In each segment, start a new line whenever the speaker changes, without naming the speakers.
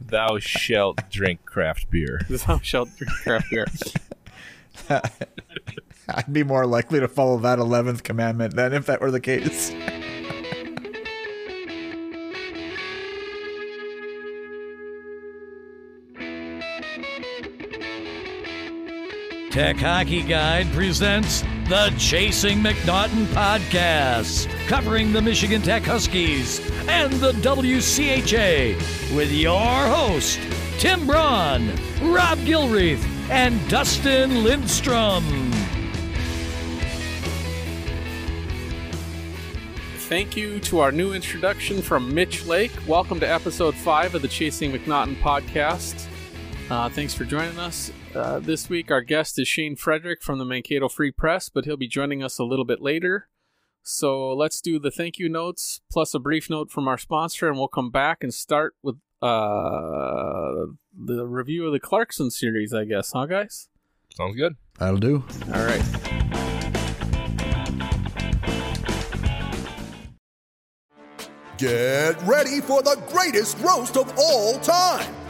Thou shalt drink craft beer.
Thou shalt drink craft beer.
I'd be more likely to follow that 11th commandment than if that were the case.
Tech Hockey Guide presents the Chasing MacNaughton podcast, covering the Michigan Tech Huskies and the WCHA with your host, Tim Braun, Rob Gilreath, and Dustin Lindstrom.
Thank you to our new introduction from Mitch Lake. Welcome to episode five of the Chasing MacNaughton podcast. Uh, thanks for joining us. Uh, this week, our guest is Shane Frederick from the Mankato Free Press, but he'll be joining us a little bit later. So let's do the thank you notes plus a brief note from our sponsor, and we'll come back and start with uh, the review of the Clarkson series, I guess, huh, guys?
Sounds good.
That'll do.
All right.
Get ready for the greatest roast of all time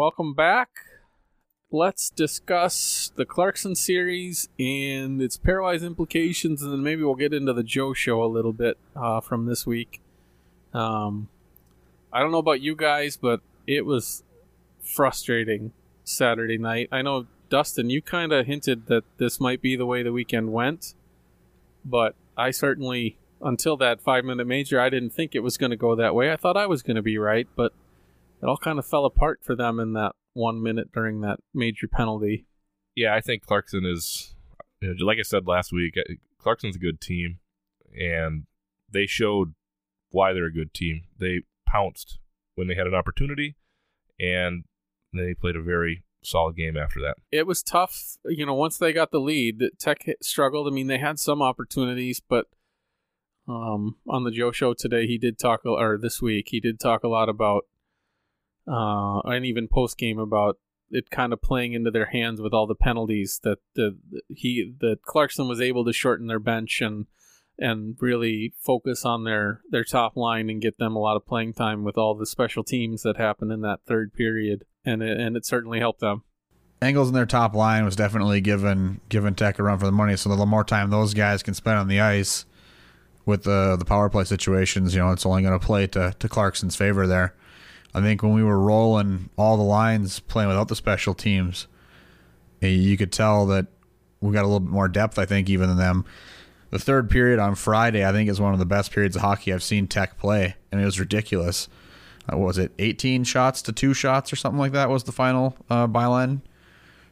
Welcome back. Let's discuss the Clarkson series and its pairwise implications, and then maybe we'll get into the Joe show a little bit uh, from this week. Um, I don't know about you guys, but it was frustrating Saturday night. I know, Dustin, you kind of hinted that this might be the way the weekend went, but I certainly, until that five minute major, I didn't think it was going to go that way. I thought I was going to be right, but it all kind of fell apart for them in that one minute during that major penalty.
Yeah, I think Clarkson is, you know, like I said last week, Clarkson's a good team, and they showed why they're a good team. They pounced when they had an opportunity, and they played a very solid game after that.
It was tough, you know, once they got the lead, Tech struggled. I mean, they had some opportunities, but um, on the Joe show today, he did talk, or this week, he did talk a lot about, uh, and even post game about it kind of playing into their hands with all the penalties that the he that Clarkson was able to shorten their bench and and really focus on their their top line and get them a lot of playing time with all the special teams that happened in that third period and it, and it certainly helped them.
Angles in their top line was definitely given given Tech a run for the money. So the more time those guys can spend on the ice with the the power play situations, you know, it's only going to play to to Clarkson's favor there. I think when we were rolling all the lines playing without the special teams, eh, you could tell that we got a little bit more depth. I think even than them. The third period on Friday, I think, is one of the best periods of hockey I've seen Tech play, and it was ridiculous. Uh, was it 18 shots to two shots or something like that was the final uh, byline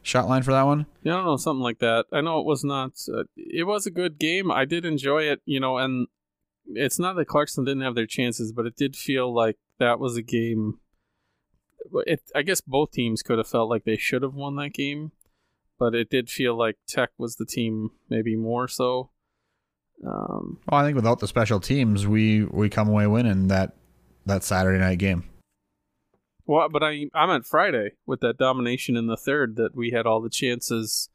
shot line for that one?
Yeah, I don't know, something like that. I know it was not. Uh, it was a good game. I did enjoy it, you know, and it's not that Clarkson didn't have their chances, but it did feel like that was a game. It, I guess both teams could have felt like they should have won that game, but it did feel like Tech was the team, maybe more so. Um,
Well, I think without the special teams, we we come away winning that that Saturday night game.
well, but I I meant Friday with that domination in the third that we had all the chances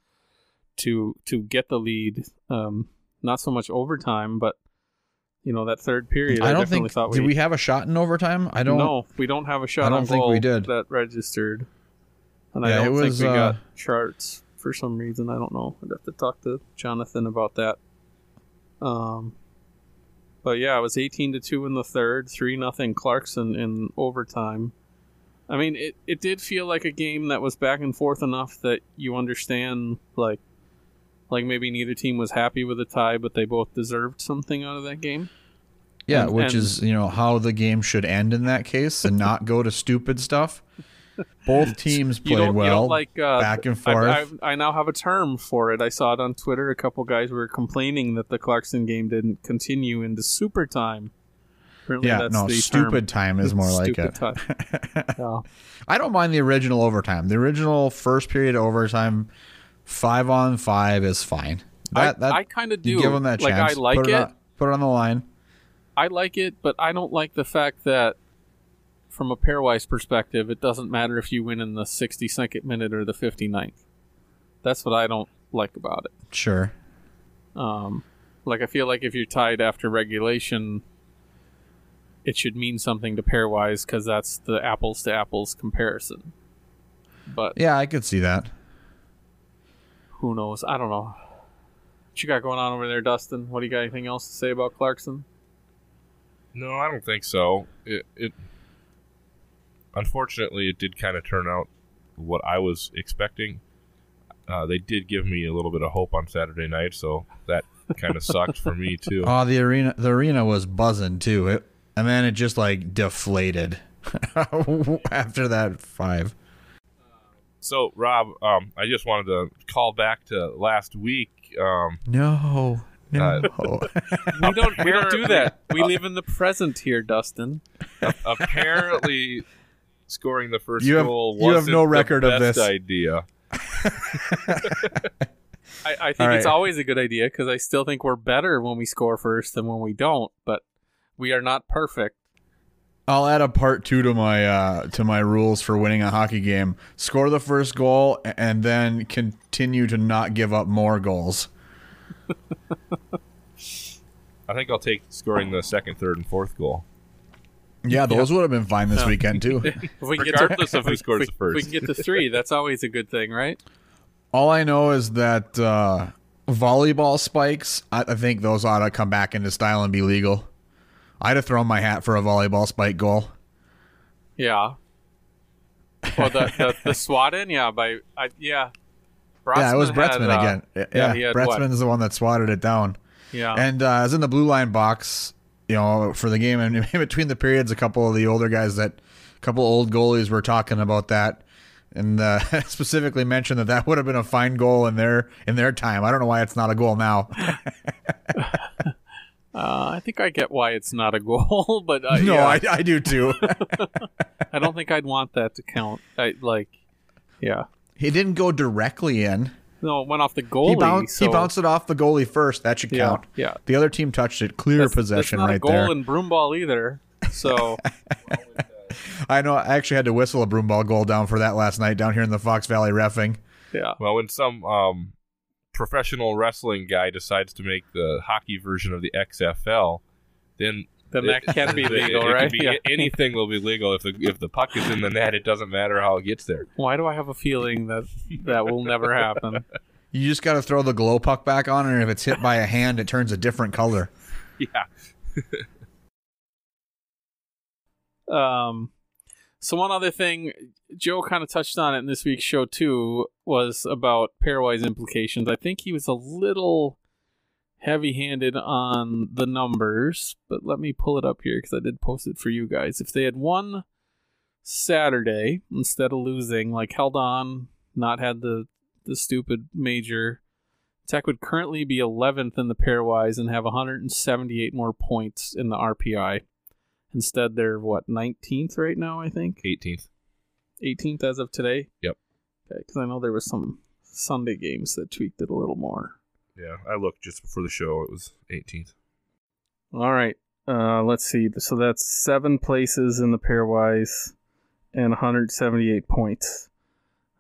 to to get the lead. Um, not so much overtime, but you know that third period. I,
I don't think
thought we,
did we have a shot in overtime? I don't.
know. we don't have a shot.
I don't
on
think we did.
that registered, and I don't
it
think we
uh,
got charts for some reason. I don't know. I'd have to talk to Jonathan about that. Um, but yeah, it was eighteen to two in the third, three nothing Clarkson in overtime. I mean, it it did feel like a game that was back and forth enough that you understand, like, like maybe neither team was happy with a tie, but they both deserved something out of that game.
Yeah,
And-
which
and-
is you know how the game should end in that case, and not go to stupid stuff. Both teams played well,
like uh,
back and forth.
I, I, now have a term for it. I saw it on Twitter. A couple guys were complaining that the Clarkson game didn't continue into super time. Apparently
Yeah,
that's
no, stupid time is more like it. I don't mind the original overtime. The original first period overtime, five on five is fine. That,
I, I kind of do.
give them that
like
chance.
I like
put
it.
on, put it on the line.
I like it, but I don't like the fact that, from a pairwise perspective, it doesn't matter if you win in the 62nd minute or the 59th. That's what I don't like about it.
Sure.
Um, like I feel like if you're tied after regulation, it should mean something to pairwise because that's the apples to apples comparison. But
Yeah, I could see that.
who knows? I don't know. What you got going on over there, Dustin? What do you got? Anything else to say about Clarkson?
No, I don't think so. It, it unfortunately it did kind of turn out what I was expecting. Uh, they did give me a little bit of hope on Saturday night, so that kind of sucked for me too.
Oh, the arena the arena was buzzing too. It and then it just like deflated after that five.
So, Rob, um, I just wanted to call back to last week. Um,
No. No.
We don't. we don't do that. We live in the present here, Dustin.
apparently, scoring the first
You have-
goal
you have
wasn't
no
the
record of
best
this.
idea.
I, I think
All
it's always a good idea because I still think we're better when we score first than when we don't. But we are not perfect.
I'll add a part two to my uh, to my rules for winning a hockey game. Score the first goal and then continue to not give up more goals.
I think I'll take scoring the second, third, and fourth goal.
Yeah, those would have been fine this weekend too.
If we can
Regardless
get to,
of who
if we-
scores
if
the
we- if we can get to three. That's always a good thing, right?
All I know is that uh, volleyball spikes. I, I think those ought to come back into style and be legal. I'd have thrown my hat for a volleyball spike goal.
Yeah. Well, the the, the swat in, yeah, by I, yeah.
Yeah, it was
Brotzman had,
Bretzman
uh,
again. Yeah,
yeah, he had what?
Bretzman's the one that swatted it down.
Yeah,
And uh, I was in the blue line box, you know, for the game, and in between the periods, a couple of the older guys that, a couple of old goalies were talking about that, and uh, specifically mentioned that that would have been a fine goal in their in their time. I don't know why it's not a goal now.
uh, I think I get why it's not a goal, but uh,
no,
yeah,
I, I do too.
I don't think I'd want that to count. I like, yeah.
He didn't go directly in.
No, it went off the goalie.
He bounced,
so,
he bounced it off the goalie first. That should
Yeah,
count.
yeah.
The other team touched it. Clear
That's,
possession
that's not
right
a goal
there.
in broom ball either. So
I know. I actually had to whistle a broomball goal down for that last night down here in the Fox Valley refing.
yeah,
Well, when some um, professional wrestling guy decides to make the hockey version of the XFL, then
then that
it-
can be legal,
it
right?
Can be,
Yeah.
Anything will be legal if the if the puck is in the net. It doesn't matter how it gets there.
Why do I have a feeling that that will never happen?
You just got to throw the glow puck back on, and if it's hit by a hand, it turns a different color.
Yeah.
Um, so one other thing, Joe kind of touched on it in this week's show too, was about pairwise implications. I think he was a little heavy-handed on the numbers, but let me pull it up here because I did post it for you guys. If they had won Saturday instead of losing, like held on, not had the the stupid major. Tech would currently be 11th in the pairwise and have 178 more points in the RPI. Instead, they're what 19th right now, I think.
18th.
18th as of today.
Yep.
Okay, because I know there was some Sunday games that tweaked it a little more.
Yeah, I looked just before the show. It was 18th.
All right. Uh, let's see. So that's seven places in the pairwise and 178 points.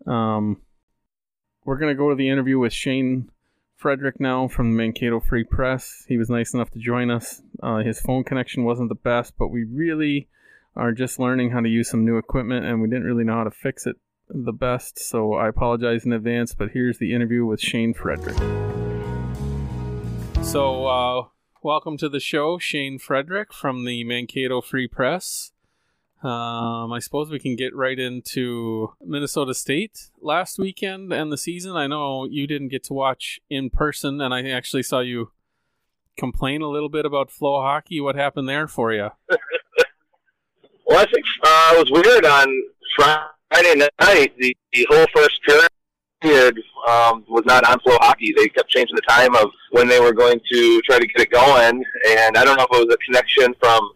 Um, we're gonna go to the interview with Shane Frederick now from the Mankato Free Press. He was nice enough to join us. Uh, his phone connection wasn't the best, but we really are just learning how to use some new equipment, and we didn't really know how to fix it the best. So I apologize in advance. But here's the interview with Shane Frederick. So, uh, welcome to the show, Shane Frederick from the Mankato Free Press. Um, I suppose we can get right into Minnesota State last weekend and the season. I know you didn't get to watch in person, and I actually saw you complain a little bit about FloHockey. What happened there for you?
Well, I think uh, it was weird on Friday night. The, the whole first period um, was not on FloHockey. They kept changing the time of when they were going to try to get it going, and I don't know if it was a connection from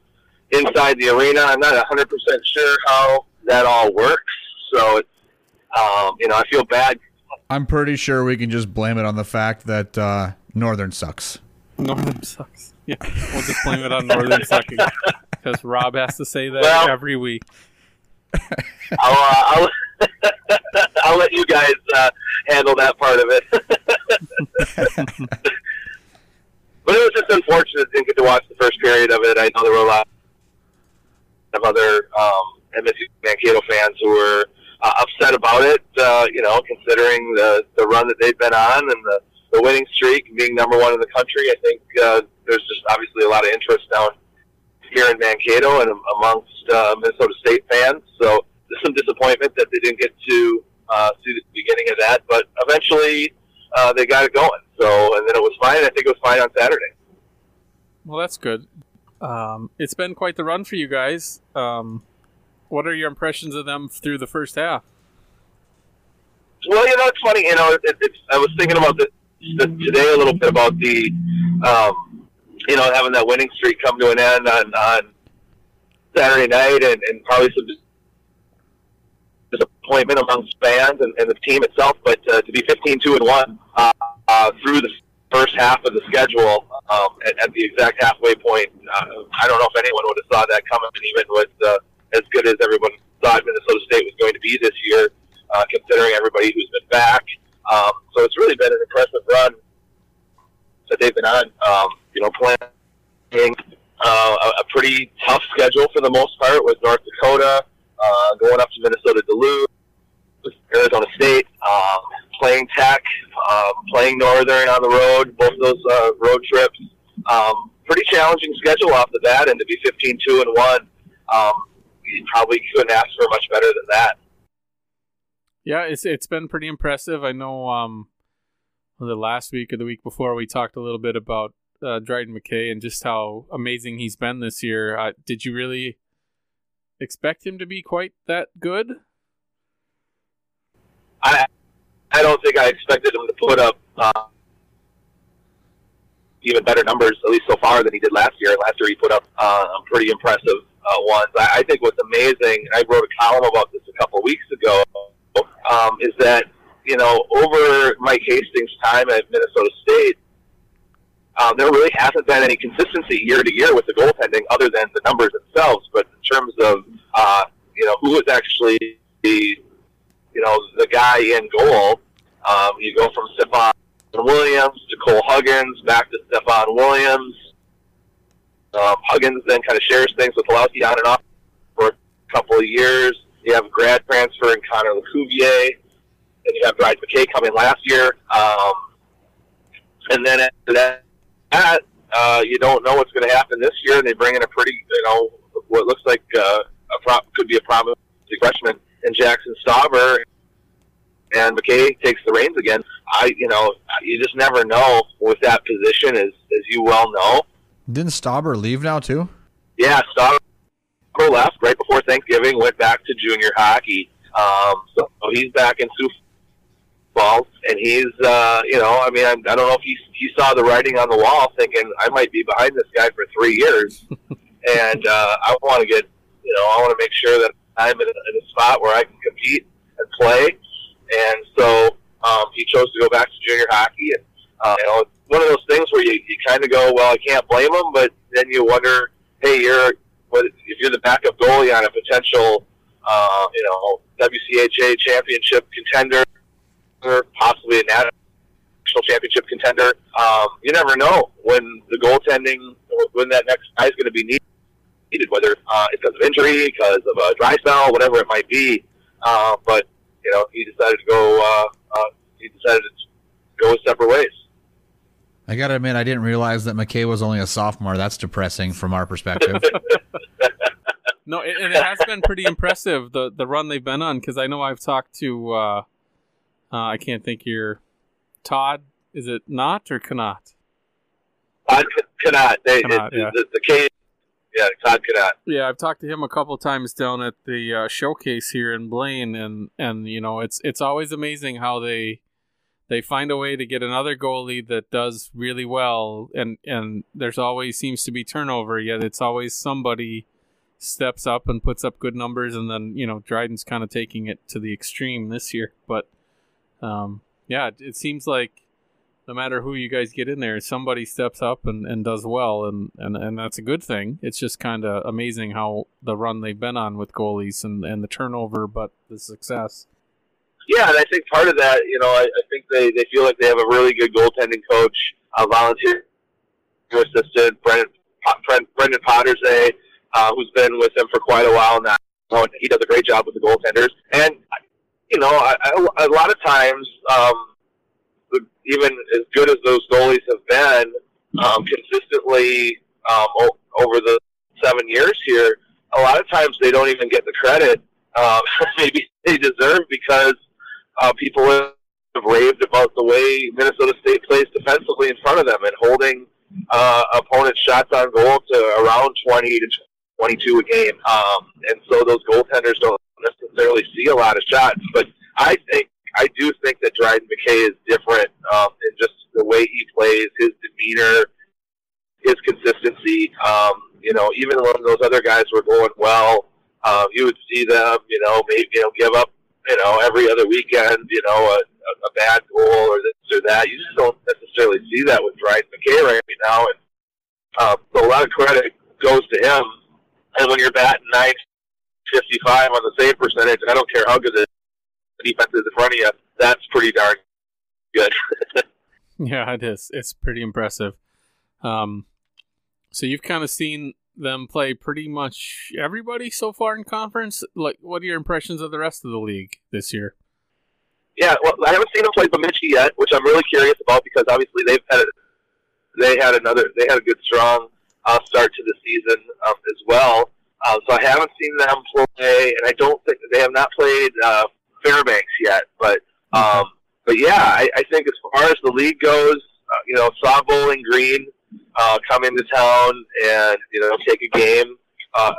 inside the arena. I'm not 100% sure how that all works. So, um, you know, I feel bad.
I'm pretty sure we can just blame it on the fact that uh, Northern sucks.
Northern sucks. Yeah, we'll just blame it on Northern sucking because Rob has to say that
Well-
every week.
I'll, uh, I'll, I'll let you guys uh, handle that part of it. but it was just unfortunate didn't get to watch the first period of it. I know there were a lot of other um, MSU Mankato fans who were uh, upset about it. Uh, you know, considering the the run that they've been on and the the winning streak, and being number one in the country. I think uh, there's just obviously a lot of interest down here in Mankato and amongst uh, Minnesota State fans. So some disappointment that they didn't get to uh, see the beginning of that, but eventually uh, they got it going. So and then it was fine. I think it was fine on Saturday.
Well, that's good. Um, it's been quite the run for you guys. Um, what are your impressions of them through the first half?
Well, you know, it's funny. You know, it, it's, I was thinking about this, this today a little bit about the, um, you know, having that winning streak come to an end on, on Saturday night, and, and probably some disappointment amongst fans and, and the team itself. But uh, to be 15-2 and one uh, uh, through the first half of the schedule um, at, at the exact halfway point, uh, I don't know if anyone would have saw that coming, And even with uh, as good as everyone thought Minnesota State was going to be this year uh, considering everybody who's been back. Um, so it's really been an impressive run that they've been on. Um, you know, playing uh, a, a pretty tough schedule for the most part with North Dakota, uh, going up to Minnesota Duluth, Arizona State, um, playing Tech, um, playing Northern on the road, both those uh, road trips. Um, pretty challenging schedule off the bat, and to be 15-2 and one, um, you probably couldn't ask for much better than that.
Yeah, it's it's been pretty impressive. I know um it last week or the week before we talked a little bit about uh, Dryden McKay and just how amazing he's been this year. Uh, did you really expect him to be quite that good?
I I don't think I expected him to put up uh, even better numbers, at least so far, than he did last year. Last year he put up uh, pretty impressive uh, ones. I, I think what's amazing, and I wrote a column about this a couple weeks ago, um, is that you know over Mike Hastings' time at Minnesota State, um, there really hasn't been any consistency year to year with the goaltending, other than the numbers themselves. But in terms of uh, you know who is actually the you know the guy in goal, um, you go from Stephon Williams to Cole Huggins, back to Stephon Williams. Um, Huggins then kind of shares things with Pawloski on and off for a couple of years. You have grad transfer in Connor LaCouvee, and you have Dryden McKay coming last year. Um, and then after that, that uh, you don't know what's going to happen this year, and they bring in a pretty, you know, what looks like uh, a pro- could be a promising freshman in Jackson Stauber, and McKay takes the reins again. I, you know, you just never know with that position, as as you well know.
Didn't Stauber leave now too?
Yeah, Stauber left right before Thanksgiving, went back to junior hockey. Um, so he's back in Sioux Falls, and he's, uh, you know, I mean, I, I don't know if he he saw the writing on the wall, thinking I might be behind this guy for three years, and uh, I want to get, you know, I want to make sure that I'm in a, in a spot where I can compete and play. And so um, he chose to go back to junior hockey, and uh, you know, it's one of those things where you, you kind of go, well, I can't blame him, but then you wonder, hey, you're what if you're the backup goalie on a potential, uh, you know, WCHA championship contender, or possibly a national championship contender. Um, you never know when the goaltending, when that next guy is going to be needed needed, whether uh, it's because of injury, because of a dry spell, whatever it might be. Uh, but you know, he decided to go. Uh, uh, he decided to go his separate ways.
I gotta admit, I didn't realize that McKay was only a sophomore. That's depressing from our perspective.
No, it, and it has been pretty impressive the the run they've been on. Because I know I've talked to, uh, uh, I can't think your Todd. Is it not or cannot?
Todd C- cannot. They,
Cannot,
it,
yeah.
the, the K. Yeah, Todd cannot.
Yeah, I've talked to him a couple times down at the uh, showcase here in Blaine, and and you know it's it's always amazing how they they find a way to get another goalie that does really well, and and there's always seems to be turnover. Yet it's always somebody steps up and puts up good numbers, and then you know Dryden's kind of taking it to the extreme this year. But um, yeah, it, it seems like no matter who you guys get in there, somebody steps up and, and does well, and, and, and that's a good thing. It's just kind of amazing how the run they've been on with goalies and, and the turnover, but the success.
Yeah, and I think part of that, you know, I, I think they, they feel like they have a really good goaltending coach, a volunteer assistant, Brendan, Brendan Poderzay, uh, who's been with them for quite a while now. He does a great job with the goaltenders. And, you know, I, I, a lot of times, um, even as good as those goalies have been, um, consistently um, o- over the seven years here, a lot of times they don't even get the credit um, maybe they deserve because uh, people have raved about the way Minnesota State plays defensively in front of them and holding uh, opponents' shots on goal to around 20 to 22 a game. Um, and so those goaltenders don't necessarily see a lot of shots. But I think I do think that Dryden McKay is different um, in just the way he plays, his demeanor, his consistency. Um, you know, even when those other guys were going well, um, you would see them, you know, maybe you know give up, you know, every other weekend, you know, a, a, bad goal or this or that. You just don't necessarily see that with Dryden McKay right now, and so a lot of credit goes to him. And when you're batting 955 on the save percentage, I don't care how good the defense is in front of you, that's pretty darn good.
yeah, it is. It's pretty impressive. Um, so you've kind of seen them play pretty much everybody so far in conference. Like, what are your impressions of the rest of the league this year?
Yeah, well, I haven't seen them play Bemidji yet, which I'm really curious about because obviously they've had they had another they had a good strong uh, start to the season um, as well. Uh, so I haven't seen them play, and I don't think they have not played uh, Fairbanks yet. But um, but yeah, I, I think as far as the league goes, uh, you know, saw Bowling Green uh, come into town and you know take a game, uh,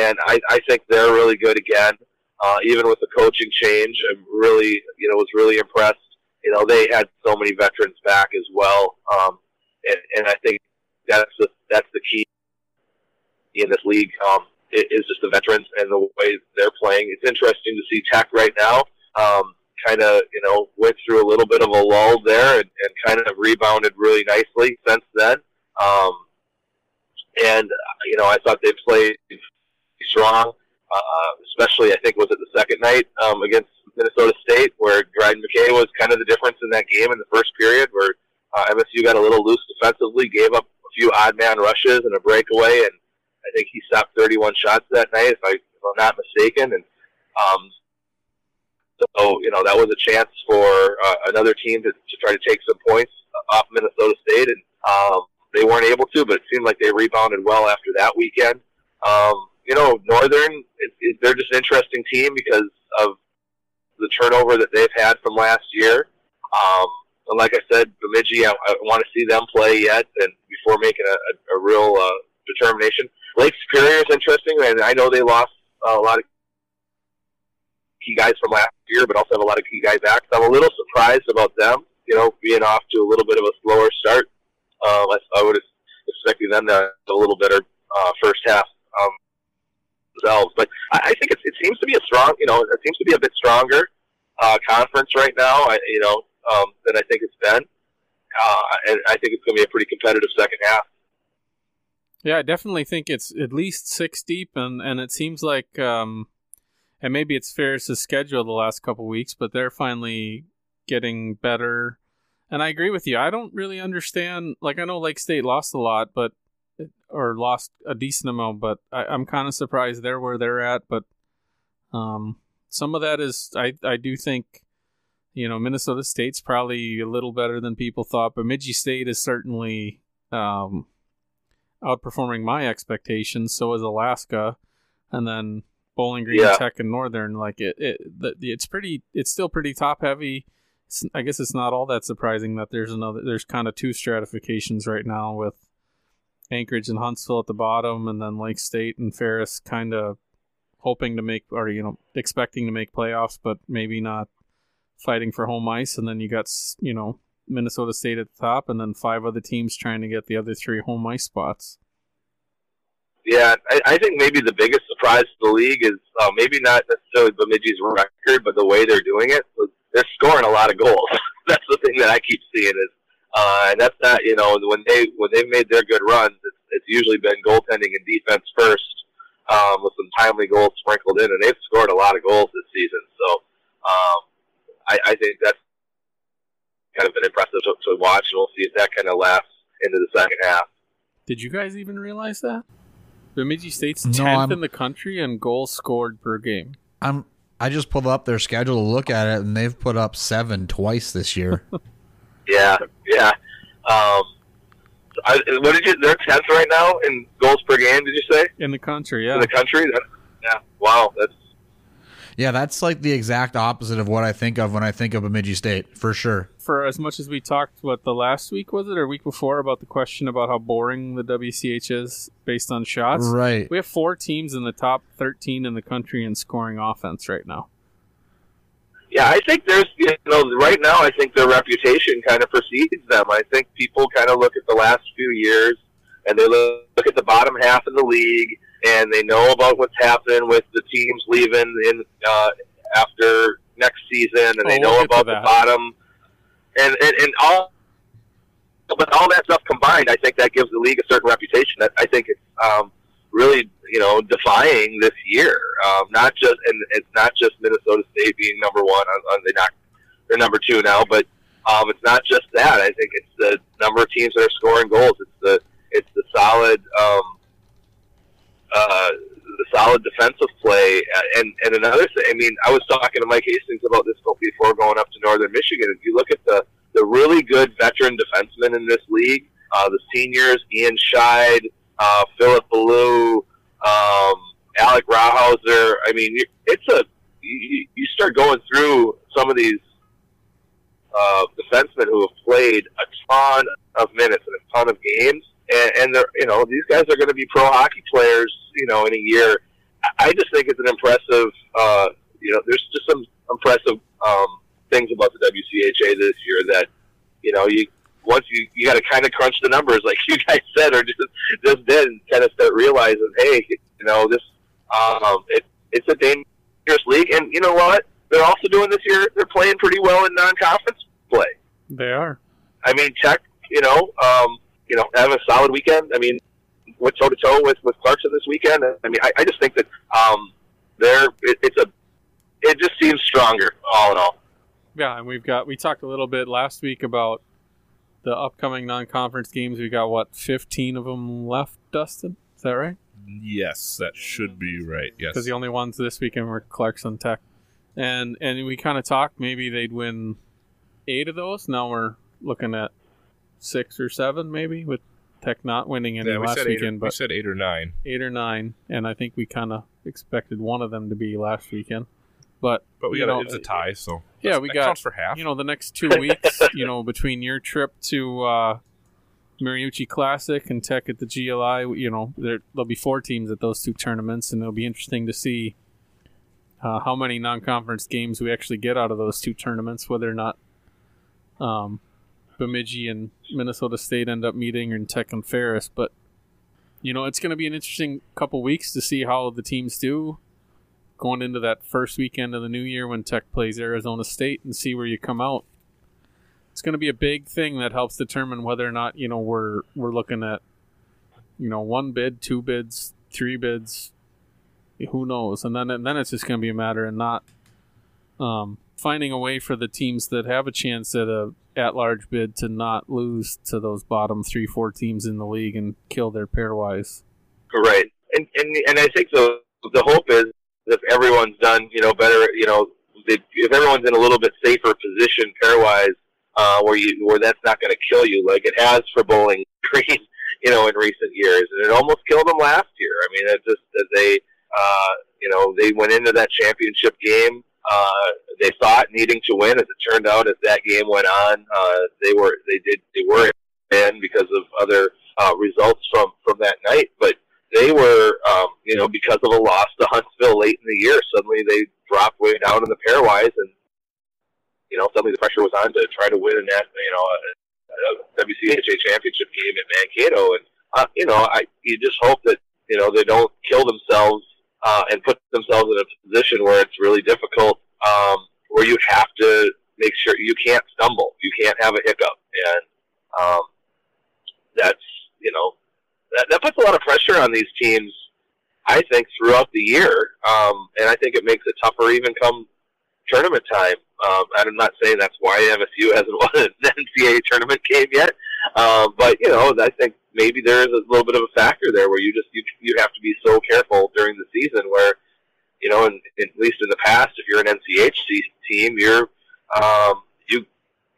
and I, I think they're really good again. Uh, even with the coaching change, I'm really you know was really impressed. You know, they had so many veterans back as well, um, and, and I think that's the that's the key in this league. Um, is just the veterans and the way they're playing. It's interesting to see Tech right now. Um, kind of, you know, went through a little bit of a lull there and, and kind of rebounded really nicely since then. Um, and, you know, I thought they played strong, uh, especially, I think, was it the second night um, against Minnesota State where Dryden McKay was kind of the difference in that game in the first period where uh, MSU got a little loose defensively, gave up a few odd man rushes and a breakaway, and I think he stopped 31 shots that night, if, I, if I'm not mistaken. And um, so, you know, that was a chance for uh, another team to, to try to take some points off Minnesota State, and um, they weren't able to, but it seemed like they rebounded well after that weekend. Um, you know, Northern, it, it, they're just an interesting team because of the turnover that they've had from last year. Um, and like I said, Bemidji, I, I want to see them play yet, and before making a, a, a real uh, determination. Lake Superior is interesting, and I know they lost a lot of key guys from last year, but also have a lot of key guys back. So I'm a little surprised about them, you know, being off to a little bit of a slower start. Um, I, I would have expected them to have a little better uh, first half um, themselves. But I, I think it, it seems to be a strong, you know, it seems to be a bit stronger uh, conference right now, I, you know, um, than I think it's been. Uh, and I think it's going to be a pretty competitive second half.
Yeah, I definitely think it's at least six deep, and and it seems like, um, and maybe it's Ferris's schedule the last couple weeks, but they're finally getting better. And I agree with you. I don't really understand. Like I know Lake State lost a lot, but or lost a decent amount, but I, I'm kind of surprised they're where they're at. But um, some of that is I I do think you know Minnesota State's probably a little better than people thought, but Bemidji State is certainly um, outperforming my expectations. So is Alaska, and then Bowling Green,
Yeah.
Tech, and Northern. Like it, it, the, it's pretty. It's still pretty top heavy. It's, I guess it's not all that surprising that there's another. There's kind of two stratifications right now with Anchorage and Huntsville at the bottom, and then Lake State and Ferris kind of hoping to make or you know expecting to make playoffs, but maybe not fighting for home ice. And then you got you know Minnesota State at the top, and then five other teams trying to get the other three home ice spots.
Yeah, I, I think maybe the biggest surprise to the league is uh, maybe not necessarily Bemidji's record, but the way they're doing it. They're scoring a lot of goals. that's the thing that I keep seeing is, uh, and that's not you know when they when they've made their good runs, it's, it's usually been goaltending and defense first, um, with some timely goals sprinkled in, and they've scored a lot of goals this season. So um, I, I think that's kind of been impressive to, to watch, and we'll see if that kind of lasts into the second half.
Did you guys even realize that? Bemidji State's
No,
10th
I'm-
in the country in goals scored per game.
I'm I just pulled up their schedule to look at it, and they've put up seven twice this year.
Yeah, yeah. Um, I, what did you? They're tenth right now in goals per game. Did you say
In the country, Yeah, in
the country? That, yeah. Wow. That's
yeah, that's like the exact opposite of what I think of when I think of Bemidji State, for sure.
For as much as we talked, what, the last week was it, or week before, about the question about how boring the WCH is based on shots?
Right.
We have four teams in the top 13 in the country in scoring offense right now.
yeah. I think there's you know right now. I think their reputation kind of precedes them. I think people kind of look at the last few years and they look, look at the bottom half of the league and they know about what's happening with the teams leaving in uh, after next season and they
Oh, we'll
know about the bottom and, and and all. But all that stuff combined, I think that gives the league a certain reputation. That I think it's um, really, you know, defying this year. Um, not just, and it's not just Minnesota State being number one. On, on they not, they're number two now, but um, it's not just that. I think it's the number of teams that are scoring goals. It's the it's the solid, um, uh, the solid defensive play. Uh, And and another thing, I mean, I was talking to Mike Hastings about this before going up to Northern Michigan. If you look at the the really good veteran defensemen in this league, uh, the seniors, Ian Scheid, uh, Philip Beaulieu, um, Alec Rauhauser. I mean, it's a you, you start going through some of these uh, defensemen who have played a ton of minutes and a ton of games, and, and they're you know these guys are going to be pro hockey players, you know, in a year. I- just think it's an impressive. Uh, you know, there's just some impressive um, things about the WCHA this year that you know you once you you got to kind of crunch the numbers like you guys said, or just just then kind of start realizing, hey, you know, this um, it, it's a dangerous league, and you know what? They're also doing this year. They're playing pretty well in non-conference play.
They are.
I mean, Tech, you know, um, you know, having a solid weekend. I mean, went toe to toe with with Clarkson this weekend. I mean, I, I just think that um, they're it, it's a it just seems stronger all in all.
Yeah, and we've got we talked a little bit last week about the upcoming non-conference games. We got what 15 of them left, Dustin? Is that right?
Yes, that should be right. Yes.
Because the only ones this weekend were Clarkson Tech, and and we kind of talked maybe they'd win eight of those. Now we're looking at six or seven, maybe with Tech not winning any
yeah, we
last
eight. Or,
weekend,
we
but
said eight or nine.
eight or nine, and I think we kind of expected one of them to be last weekend. But
But we got
know,
it's a tie, so
yeah, we got
for half.
you know the next two weeks. you know between your trip to uh, Mariucci Classic and Tech at the GLI, you know there there'll be four teams at those two tournaments, and it'll be interesting to see uh, how many non-conference games we actually get out of those two tournaments. Whether or not um, Bemidji and Minnesota State end up meeting, and Tech and Ferris, but you know it's going to be an interesting couple weeks to see how the teams do going into that first weekend of the new year when Tech plays Arizona State and see where you come out. It's going to be a big thing that helps determine whether or not you know we're we're looking at you know one bid, two bids, three bids. Who knows? And then and then it's just going to be a matter of not um, finding a way for the teams that have a chance at a at large bid to not lose to those bottom three four teams in the league and kill their pairwise.
Right, and and and I think the the hope is if everyone's done, you know, better, you know, if if everyone's in a little bit safer position pairwise, uh, where you where that's not going to kill you like it has for Bowling Green, you know, in recent years, and it almost killed them last year. I mean, it just that they, uh, you know, they went into that championship game. Uh, they thought needing to win. As it turned out, as that game went on, uh, they were they did they were in because of other uh, results from from that night, but they were, um, you know, because of a loss to Huntsville late in the year, suddenly they dropped way down in the pairwise, and you know, suddenly the pressure was on to try to win a you know, a, a WCHA championship game at Mankato, and uh, you know, I you just hope that you know they don't kill themselves uh, and put themselves in a position where it's really difficult, um, where you have to make sure you can't stumble, you can't have a hiccup, and um, that's you know that, that puts a lot of pressure on these teams. I think throughout the year, um, and I think it makes it tougher even come tournament time. Um, I'm not saying that's why MSU hasn't won an NCAA tournament game yet, uh, but you know I think maybe there is a little bit of a factor there where you just you you have to be so careful during the season where you know, in, at least in the past, if you're an NCHC team, you're um, you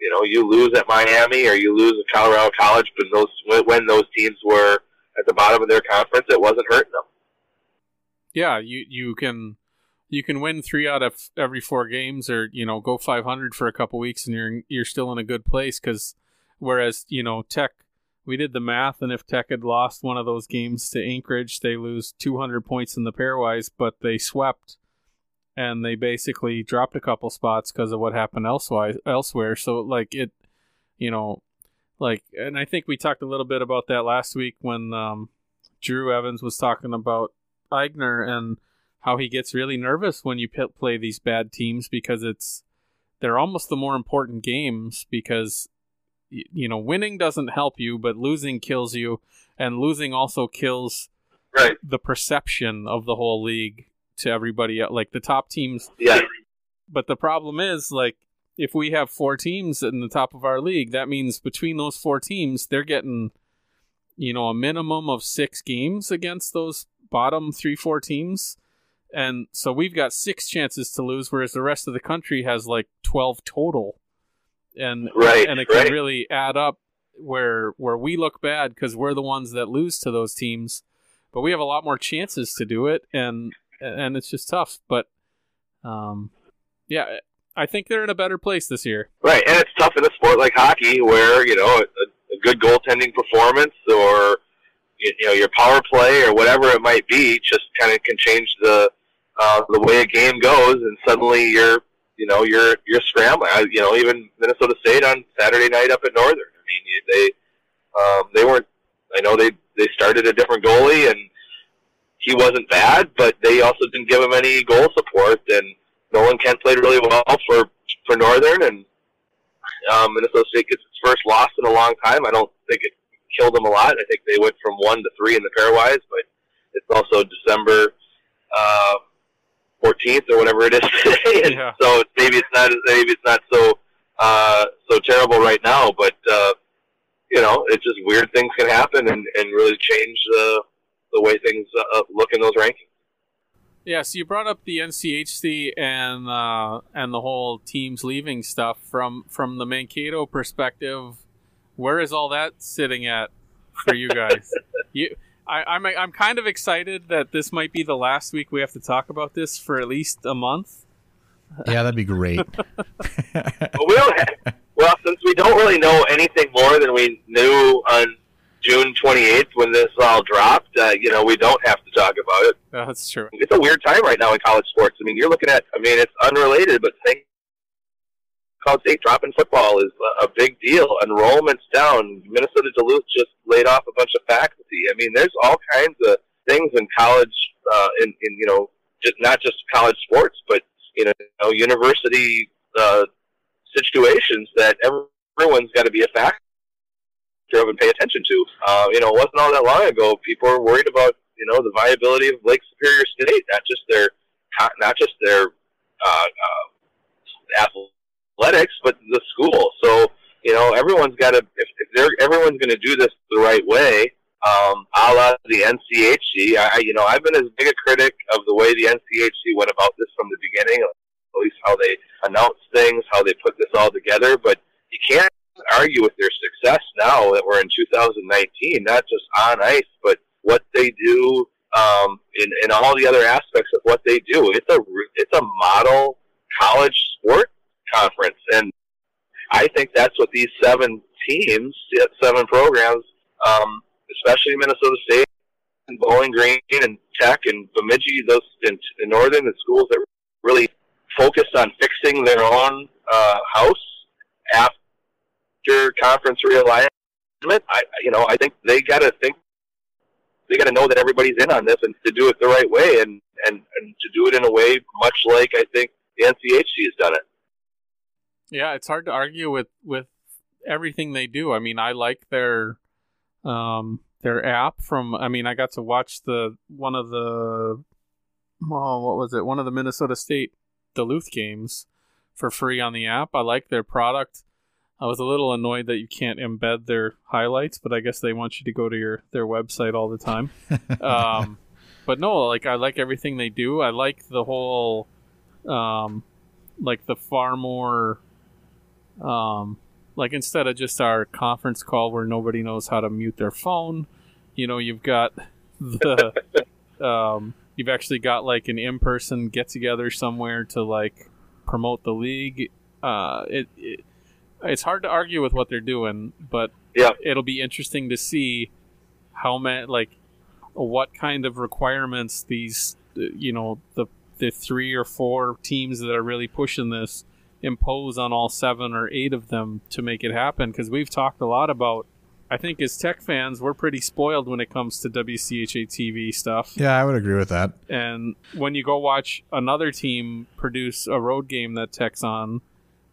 you know you lose at Miami or you lose at Colorado College, but those when those teams were at the bottom of their conference, it wasn't hurting them.
Yeah, you you can you can win three out of every four games, or you know go 500 for a couple weeks, and you're you're still in a good place. Because whereas you know Tech, we did the math, and if Tech had lost one of those games to Anchorage, they lose 200 points in the pairwise, but they swept, and they basically dropped a couple spots because of what happened elsewhere. Elsewhere, so like it, you know, like, and I think we talked a little bit about that last week when um, Drew Evans was talking about Eigner and how he gets really nervous when you p- play these bad teams because it's they're almost the more important games because you know winning doesn't help you but losing kills you and losing also kills
Right.
the perception of the whole league to everybody uh, like the top teams
Yeah.
but the problem is like if we have four teams in the top of our league that means between those four teams they're getting you know a minimum of six games against those bottom three four teams and so we've got six chances to lose whereas the rest of the country has like 12 total and
Right,
and it can
right.
really add up where where we look bad because we're the ones that lose to those teams. But we have a lot more chances to do it and and it's just tough. But um yeah i think they're in a better place this year.
Right, and it's tough in a sport like hockey where you know a, a good goaltending performance or you, you know your power play or whatever it might be just kind of can change the uh, the way a game goes, and suddenly you're you know you're you're scrambling. I, you know, even Minnesota State on Saturday night up at Northern. I mean, they um, they weren't. I know they they started a different goalie and he wasn't bad, but they also didn't give him any goal support. And Nolan Kent played really well for for Northern, and um, Minnesota State gets its first loss in a long time. I don't think it killed them a lot. I think they went from one to three in the pairwise, but it's also December uh, 14th or whatever it is today, and
Yeah.
so maybe it's not maybe it's not so uh, so terrible right now. But uh, you know, it's just weird things can happen and, and really change the the way things uh, look in those rankings.
Yeah, so you brought up the NCHC and uh, and the whole teams leaving stuff from from the Mankato perspective. Where is all that sitting at for you guys? you, I, I'm I'm kind of excited that this might be the last week we have to talk about this for at least a month.
Yeah, that'd be great.
But we don't have, well, since we don't really know anything more than we knew on June 28th when this all dropped, uh, you know, we don't have to talk about it.
Uh, that's true.
It's a weird time right now in college sports. I mean, you're looking at, I mean, it's unrelated, but think College State dropping football is a, a big deal. Enrollment's down. Minnesota Duluth just laid off a bunch of faculty. I mean, there's all kinds of things in college, uh, in, in you know, just not just college sports, but you know, university uh, situations that everyone's got to be a factor of and pay attention to. Uh, you know, it wasn't all that long ago. People were worried about you know the viability of Lake Superior State, not just their not just their uh, uh, athletics, but the school. So you know, everyone's got to if, if they're everyone's going to do this the right way. Um, a la the NCHC, I, you know, I've been as big a critic of the way the NCHC went about this from the beginning, at least how they announced things, how they put this all together. But you can't argue with their success now that we're in 2019, not just on ice, but what they do um, in, in all the other aspects of what they do. It's a it's a model college sport conference, and I think that's what these seven teams, seven programs, um, especially Minnesota State and Bowling Green and Tech and Bemidji, those in, in Northern, the schools that really focused on fixing their own uh, house after conference realignment. I, you know, I think they got to think they got to know that everybody's in on this and to do it the right way and, and, and to do it in a way much like I think the NCHC has done it.
Yeah, it's hard to argue with with everything they do. I mean, I like their um their app from I mean, I got to watch the one of the oh, what was it? One of the Minnesota State Duluth games for free on the app. I like their product. I was a little annoyed that you can't embed their highlights, but I guess they want you to go to your their website all the time. um, but no, like I like everything they do. I like the whole, um, like the far more, um, like instead of just our conference call where nobody knows how to mute their phone, you know, you've got the, um, you've actually got like an in person get together somewhere to like promote the league. Uh, it, it it's hard to argue with what they're doing, but
Yeah.
it'll be interesting to see how many like what kind of requirements these you know the the three or four teams that are really pushing this impose on all seven or eight of them to make it happen because we've talked a lot about I think as tech fans we're pretty spoiled when it comes to WCHA TV stuff.
Yeah, I would agree with that.
and when you go watch another team produce a road game that tech's on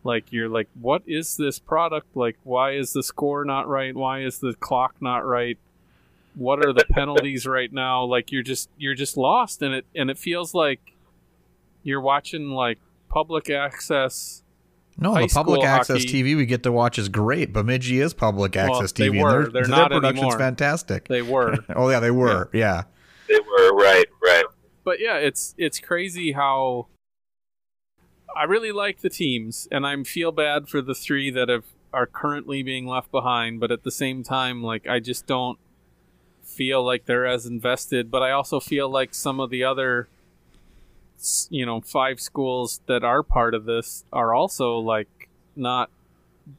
like you're like what is this product? Like why is the score not right? Why is the clock not right? What are the penalties right now? Like you're just you're just lost and it and it feels like you're watching like public access
No,
High
the public access
hockey-
TV we get to watch is great. Bemidji is public
Well,
access
they
TV. and
were.
their-
They're
their
not
production's
anymore.
fantastic.
they were
oh yeah, they were. Yeah.
They were right, right.
but yeah, it's it's crazy how I really like the teams, and I feel bad for the three that have are currently being left behind. But at the same time, like I just don't feel like they're as invested. But I also feel like some of the other, s- you know, five schools that are part of this are also like not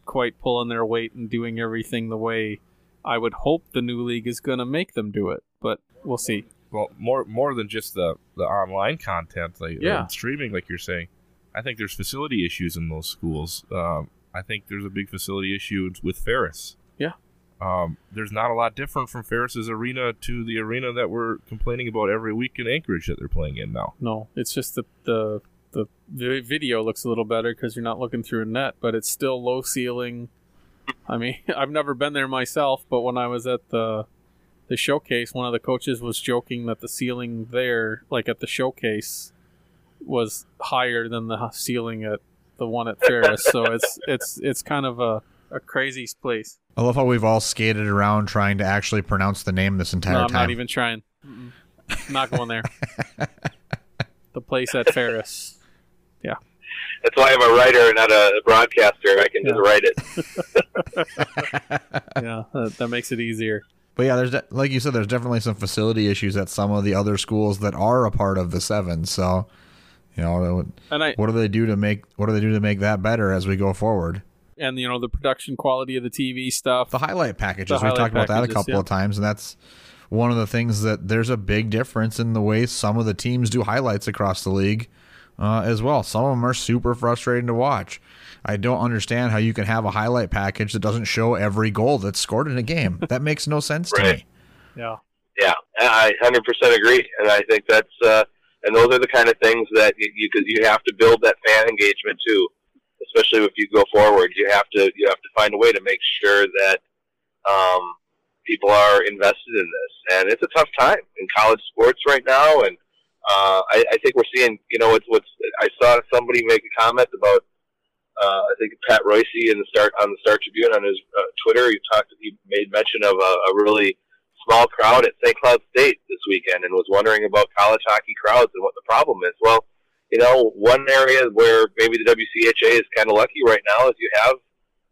quite pulling their weight and doing everything the way I would hope the new league is going to make them do it. But we'll see.
Well, more more than just the the online content, like
Yeah.
streaming, like you're saying. I think there's facility issues in those schools. Um, I think there's a big facility issue with Ferris. Um, there's not a lot different from Ferris's arena to the arena that we're complaining about every week in Anchorage that they're playing in now.
No, it's just the the the, the video looks a little better because you're not looking through a net, but it's still low ceiling. I mean, I've never been there myself, but when I was at the the showcase, one of the coaches was joking that the ceiling there, like at the showcase, was higher than the ceiling at the one at Ferris. so it's it's it's kind of a a crazy place.
I love how we've all skated around trying to actually pronounce the name this entire
No, I'm
time.
not even trying. Mm-mm. Not going there. the place at Ferris. Yeah.
That's why I'm a writer, not a broadcaster. I can just write it.
Yeah, that, that makes it easier.
But yeah, there's de- like you said, there's definitely some facility issues at some of the other schools that are a part of the seven. So, you know,
And I
what do they do to make what do they do to make that better as we go forward?
And you know the production quality of the TV stuff.
The highlight packages
The
we've
highlight
talked about that a couple
yeah.
of times, and that's one of the things that there's a big difference in the way some of the teams do highlights across the league uh, as well. Some of them are super frustrating to watch. I don't understand how you can have a highlight package that doesn't show every goal that's scored in a game. That makes no sense to me.
Yeah,
Yeah, I 100% agree, and I think that's uh, and those are the kind of things that you you, 'cause you have to build that fan engagement too, especially if you go forward. You have to you have to find a way to make sure that um, people are invested in this, and it's a tough time in college sports right now, and uh, I, I think we're seeing you know what's what's I saw somebody make a comment about. Uh, I think Pat Royce in the start on the Star Tribune on his uh, Twitter, he talked. He made mention of a, a really small crowd at St. Cloud State this weekend and was wondering about college hockey crowds and what the problem is. Well, you know, one area where maybe the WCHA is kind of lucky right now is you have,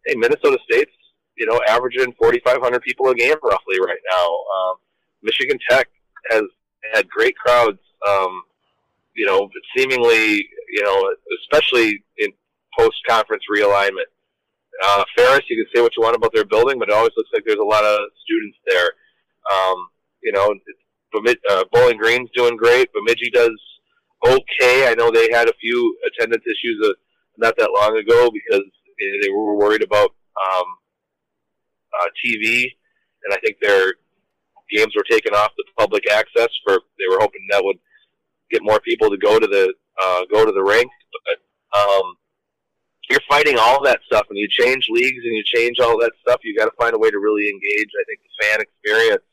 hey, Minnesota State's, you know, averaging 4,500 people a game roughly right now. Um, Michigan Tech has had great crowds, um, you know, seemingly, you know, especially in post-conference realignment. Uh, Ferris, you can say what you want about their building, but it always looks like there's a lot of students there. Um, you know, Bemid- uh, Bowling Green's doing great. Bemidji does okay. I know they had a few attendance issues uh, not that long ago because they were worried about um, uh, TV, and I think they're games were taken off the public access for they were hoping that would get more people to go to the uh, go to the rink. But um, you're fighting all that stuff, and you change leagues and you change all that stuff. You got to find a way to really engage. I think the fan experience,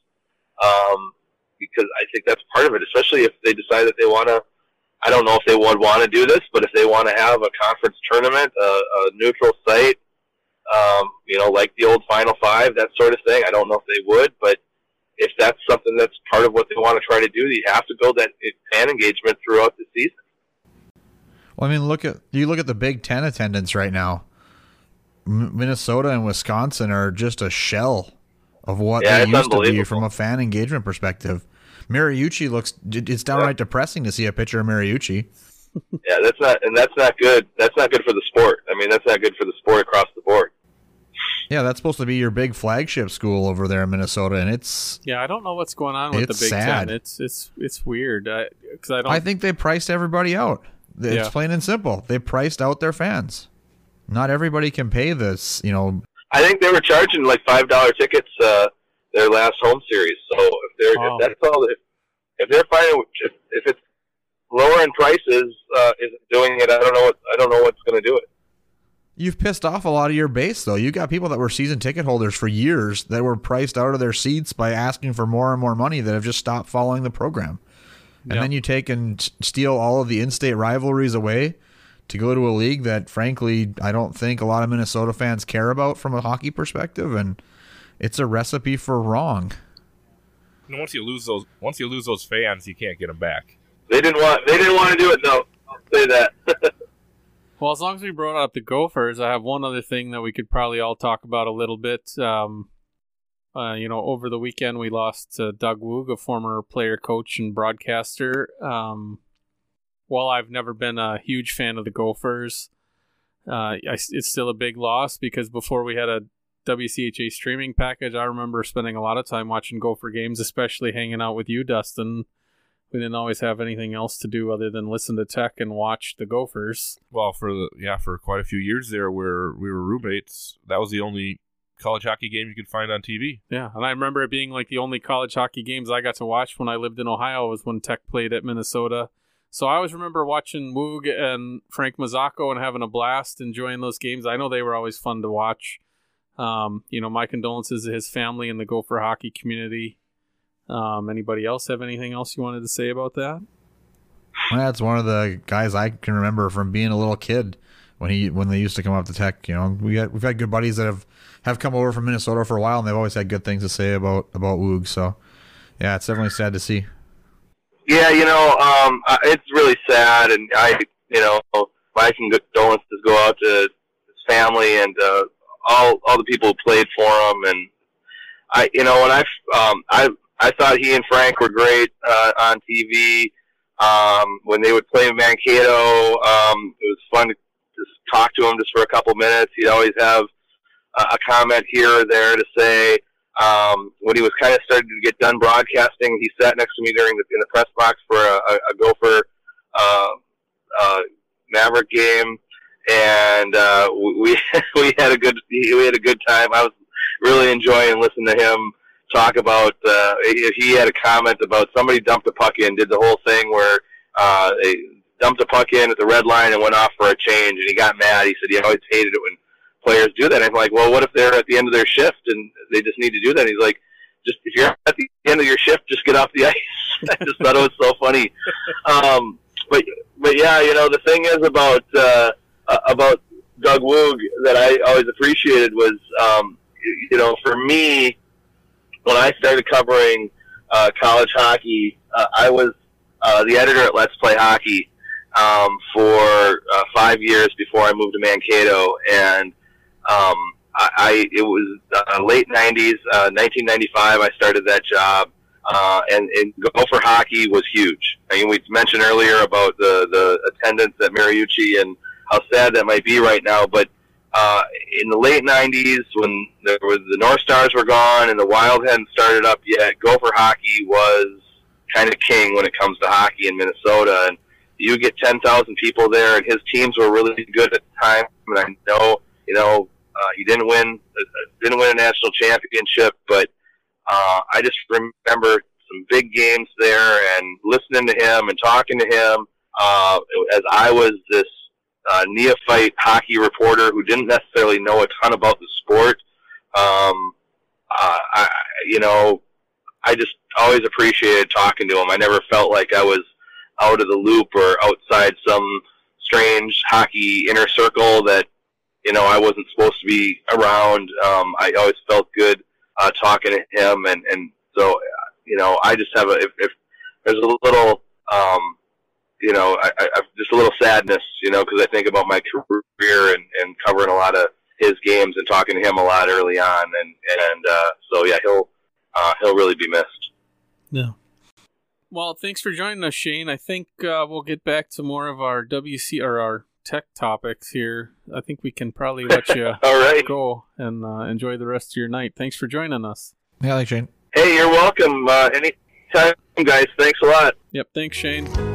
um, because I think that's part of it. Especially if they decide that they want to. I don't know if they would want to do this, but if they want to have a conference tournament, a, a neutral site, um, you know, like the old Final Five, that sort of thing. I don't know if they would, but if that's something that's part of what they want to try to do, you have to build that fan engagement throughout the season.
Well, I mean, look at you look at the Big Ten attendance right now. M- Minnesota and Wisconsin are just a shell of what
Yeah,
they used to be from a fan engagement perspective. Mariucci looks it's downright depressing to see a picture of Mariucci.
Yeah, that's not, and that's not good. That's not good for the sport. I mean, that's not good for the sport across the board.
Yeah, that's supposed to be your big flagship school over there in Minnesota, and it's.
Yeah, I don't know what's going on with
It's
the Big
sad.
Ten. It's it's it's weird because I don't.
I think they priced everybody out. It's
Yeah.
plain and simple. They priced out their fans. Not everybody can pay this. You know,
I think they were charging like five dollar tickets uh, their last home series. So if they're
Oh.
if that's all, if, if they're finding if, if it's lower in prices, uh, isn't doing it. I don't know what I don't know what's going to do it.
You've pissed off a lot of your base, though. You got people that were season ticket holders for years that were priced out of their seats by asking for more and more money that have just stopped following the program. And
Yeah.
then you take and steal all of the in-state rivalries away to go to a league that, frankly, I don't think a lot of Minnesota fans care about from a hockey perspective, and it's a recipe for wrong.
And once you lose those, once you lose those fans, you can't get them back.
They didn't want they didn't want to do it. No, I'll say that.
Well, as long as we brought up the Gophers, I have one other thing that we could probably all talk about a little bit. Um, uh, you know, over the weekend we lost uh, Doug Woog, a former player, coach, and broadcaster. Um, while I've never been a huge fan of the Gophers, uh, I, it's still a big loss because before we had a WCHA streaming package, I remember spending a lot of time watching Gopher games, especially hanging out with you, Dustin. We didn't always have anything else to do other than listen to Tech and watch the Gophers.
Well, for the yeah, for quite a few years there, where we were roommates, that was the only college hockey game you could find on TV.
Yeah, and I remember it being like the only college hockey games I got to watch when I lived in Ohio was when Tech played at Minnesota. So I always remember watching Woog and Frank Mazzocco and having a blast enjoying those games. I know they were always fun to watch. Um, you know, my condolences to his family and the Gopher hockey community. Um, anybody else have anything else you wanted to say about that?
That's one of the guys I can remember from being a little kid when he when they used to come up to Tech. You know, we had, we've had good buddies that have have come over from Minnesota for a while, and they've always had good things to say about about Woog. So, yeah, it's definitely sad to see.
Yeah, you know, um, it's really sad, and I, you know, my condolences go out to his family and uh, all all the people who played for him. And I, you know, when I, um, I, I thought he and Frank were great uh, on TV. Um, when they would play in Mankato, um, it was fun to just talk to him just for a couple minutes. He'd always have a, a comment here or there to say. Um, when he was kind of starting to get done broadcasting, he sat next to me during the in the press box for a, a, a Gopher uh, uh, Maverick game, and uh, we we had a good we had a good time. I was really enjoying listening to him talk about. Uh, he he had a comment about somebody dumped a puck in, did the whole thing where uh, they dumped a puck in at the red line and went off for a change, and he got mad. He said he always hated it when players do that. And I'm like, well, what if they're at the end of their shift and they just need to do that? And he's like, just if you're at the end of your shift, just get off the ice. I just thought it was so funny. Um, but but yeah, you know, the thing is about uh, uh, about Doug Woog that I always appreciated was, um, you know, for me, when I started covering uh, college hockey, uh, I was uh, the editor at Let's Play Hockey um, for uh, five years before I moved to Mankato, and um, I, I it was uh, late '90s, uh, 1995. I started that job, uh, and, and Gopher hockey was huge. I mean, we mentioned earlier about the the attendance at Mariucci and how sad that might be right now, but uh, in the late '90s, when there was the North Stars were gone and the Wild hadn't started up yet, Gopher hockey was kind of king when it comes to hockey in Minnesota, and you get 10,000 people there, and his teams were really good at the time. And I know, you know, uh, he didn't win, uh, didn't win a national championship, but uh, I just remember some big games there and listening to him and talking to him uh, as I was this uh, neophyte hockey reporter who didn't necessarily know a ton about the sport. Um, uh, I, you know, I just always appreciated talking to him. I never felt like I was out of the loop or outside some strange hockey inner circle that you know I wasn't supposed to be around. Um, I always felt good uh, talking to him, and and so you know I just have a if, if there's a little um, you know I, I just a little sadness you know because I think about my career and, and covering a lot of his games and talking to him a lot early on, and and uh, so yeah he'll uh, he'll really be missed.
Yeah. Well, thanks for joining us, Shane. I think uh, we'll get back to more of our WC or our tech topics here. I think we can probably let you
All right.
go and uh, enjoy the rest of your night. Thanks for joining us.
Yeah, like Shane.
Hey, you're welcome. Uh, anytime, guys. Thanks a lot.
Yep, thanks, Shane.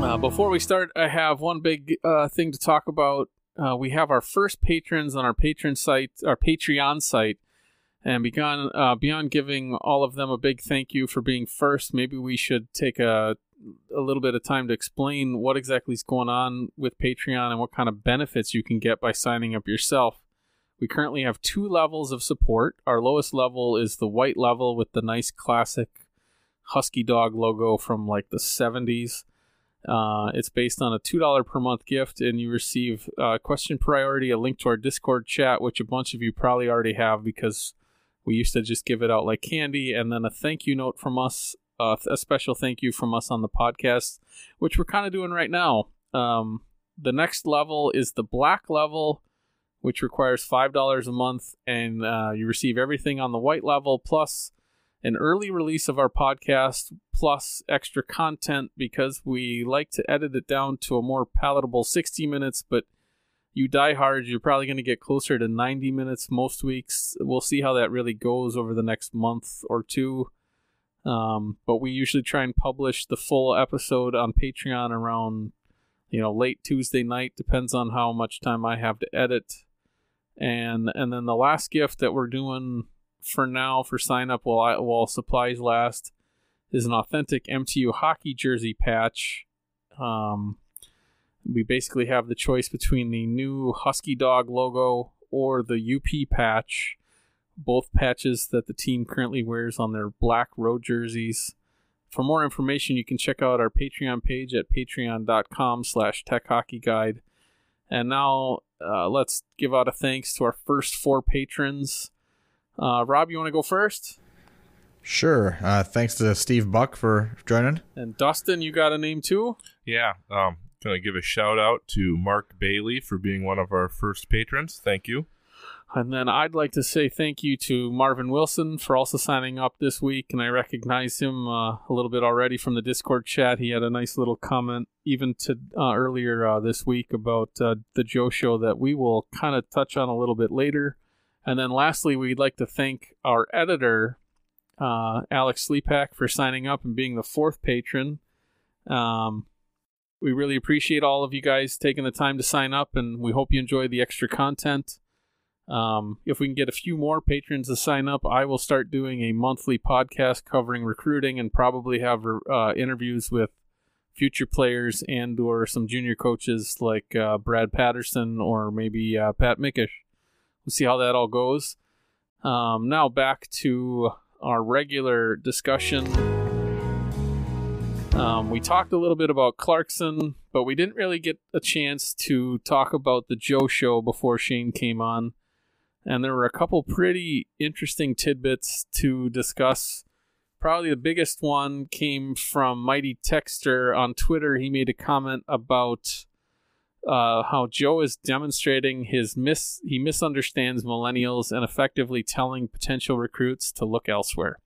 Uh, before we start, I have one big uh, thing to talk about. Uh, we have our first patrons on our patron site, our Patreon site, and beyond uh, beyond giving all of them a big thank you for being first, maybe we should take a a little bit of time to explain what exactly is going on with Patreon and what kind of benefits you can get by signing up yourself. We currently have two levels of support. Our lowest level is the white level with the nice classic Husky Dog logo from like the 70s. Uh, it's based on a $2 per month gift, and you receive uh, question priority, a link to our Discord chat, which a bunch of you probably already have because we used to just give it out like candy, and then a thank you note from us, uh, a special thank you from us on the podcast, which we're kind of doing right now. Um, the next level is the black level, which requires $5 a month, and uh, you receive everything on the white level plus an early release of our podcast plus extra content because we like to edit it down to a more palatable 60 minutes but you die hard you're probably going to get closer to 90 minutes most weeks. We'll see how that really goes over the next month or two. Um, but we usually try and publish the full episode on patreon around you know late tuesday night depends on how much time i have to edit. And and then the last gift that we're doing for now for sign up while I, while supplies last is an authentic MTU hockey jersey patch. Um, we basically have the choice between the new Husky Dog logo or the UP patch, both patches that the team currently wears on their black road jerseys. For more information, you can check out our Patreon page at patreon.com slash techhockeyguide. And now uh, let's give out a thanks to our first four patrons. Uh, Rob, you want to go first?
Sure. Uh, thanks to Steve Buck for joining.
And Dustin, you got a name too?
Yeah. Um, gonna give a shout out to Mark Bailey for being one of our first patrons. Thank you.
And then I'd like to say thank you to Marvin Wilson for also signing up this week. And I recognize him uh, a little bit already from the Discord chat. He had a nice little comment even to uh, earlier uh, this week about uh, the Joe Show that we will kind of touch on a little bit later. And then lastly, we'd like to thank our editor, uh, Alex Sleepak, for signing up and being the fourth patron. Um, we really appreciate all of you guys taking the time to sign up, and we hope you enjoy the extra content. Um, if we can get a few more patrons to sign up, I will start doing a monthly podcast covering recruiting and probably have uh, interviews with future players and or some junior coaches like uh, Brad Patterson or maybe uh, Pat Mickish. We'll see how that all goes. Um, now back to our regular discussion. Um, we talked a little bit about Clarkson, but we didn't really get a chance to talk about the Joe show before Shane came on. And there were a couple pretty interesting tidbits to discuss. Probably the biggest one came from Mighty Texter on Twitter. He made a comment about uh, how Joe is demonstrating his mis he misunderstands millennials and effectively telling potential recruits to look elsewhere.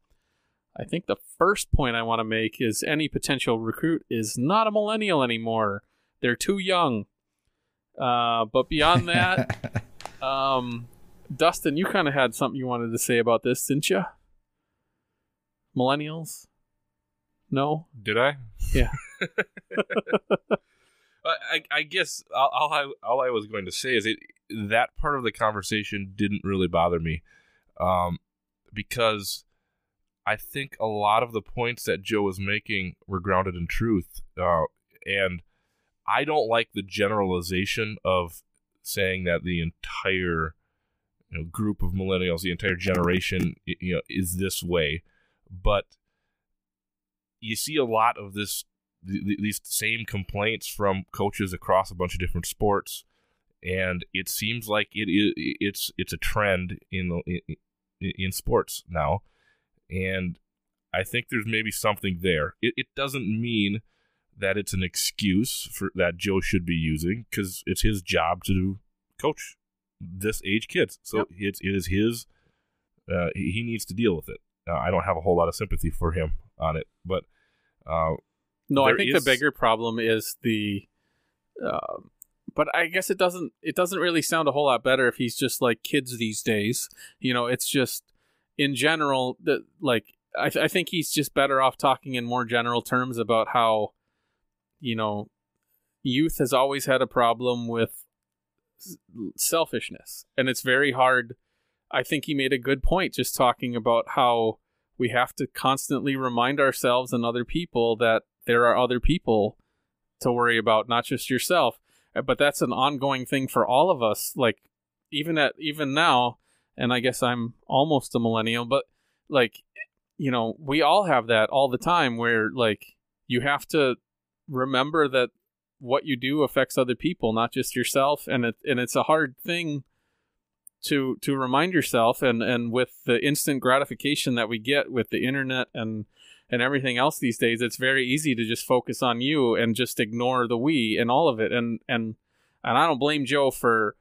I think the first point I want to make is any potential recruit is not a millennial anymore. They're too young. Uh, but beyond that, um, Dustin, you kind of had something you wanted to say about this, didn't you? Millennials? No?
Did I?
Yeah.
I, I guess all, I all I was going to say is it that part of the conversation didn't really bother me. Um, because I think a lot of the points that Joe was making were grounded in truth, uh, and I don't like the generalization of saying that the entire you know, group of millennials, the entire generation, you know, is this way, but you see a lot of this these same complaints from coaches across a bunch of different sports. And it seems like it is it's it's a trend in in, in sports now. And i think there's maybe something there. It, it doesn't mean that it's an excuse for that joe should be using because it's his job to coach this age kids. So
Yep.
it's it is his uh, he he needs to deal with it. Uh, i don't have a whole lot of sympathy for him on it but uh,
No, I think
is-
the bigger problem is the. Um, but I guess it doesn't. It doesn't really sound a whole lot better if he's just like kids these days. You know, it's just in general that like I, th- I think he's just better off talking in more general terms about how, you know, youth has always had a problem with selfishness, and it's very hard. I think he made a good point just talking about how we have to constantly remind ourselves and other people that there are other people to worry about, not just yourself. Uh, But that's an ongoing thing for all of us. Like even at even now, and I guess I'm almost a millennial, but like you know, we all have that all the time where like you have to remember that what you do affects other people, not just yourself, and it and it's a hard thing to to remind yourself and and with the instant gratification that we get with the internet and and everything else these days it's very easy to just focus on you and just ignore the we and all of it. And and and I don't blame Joe for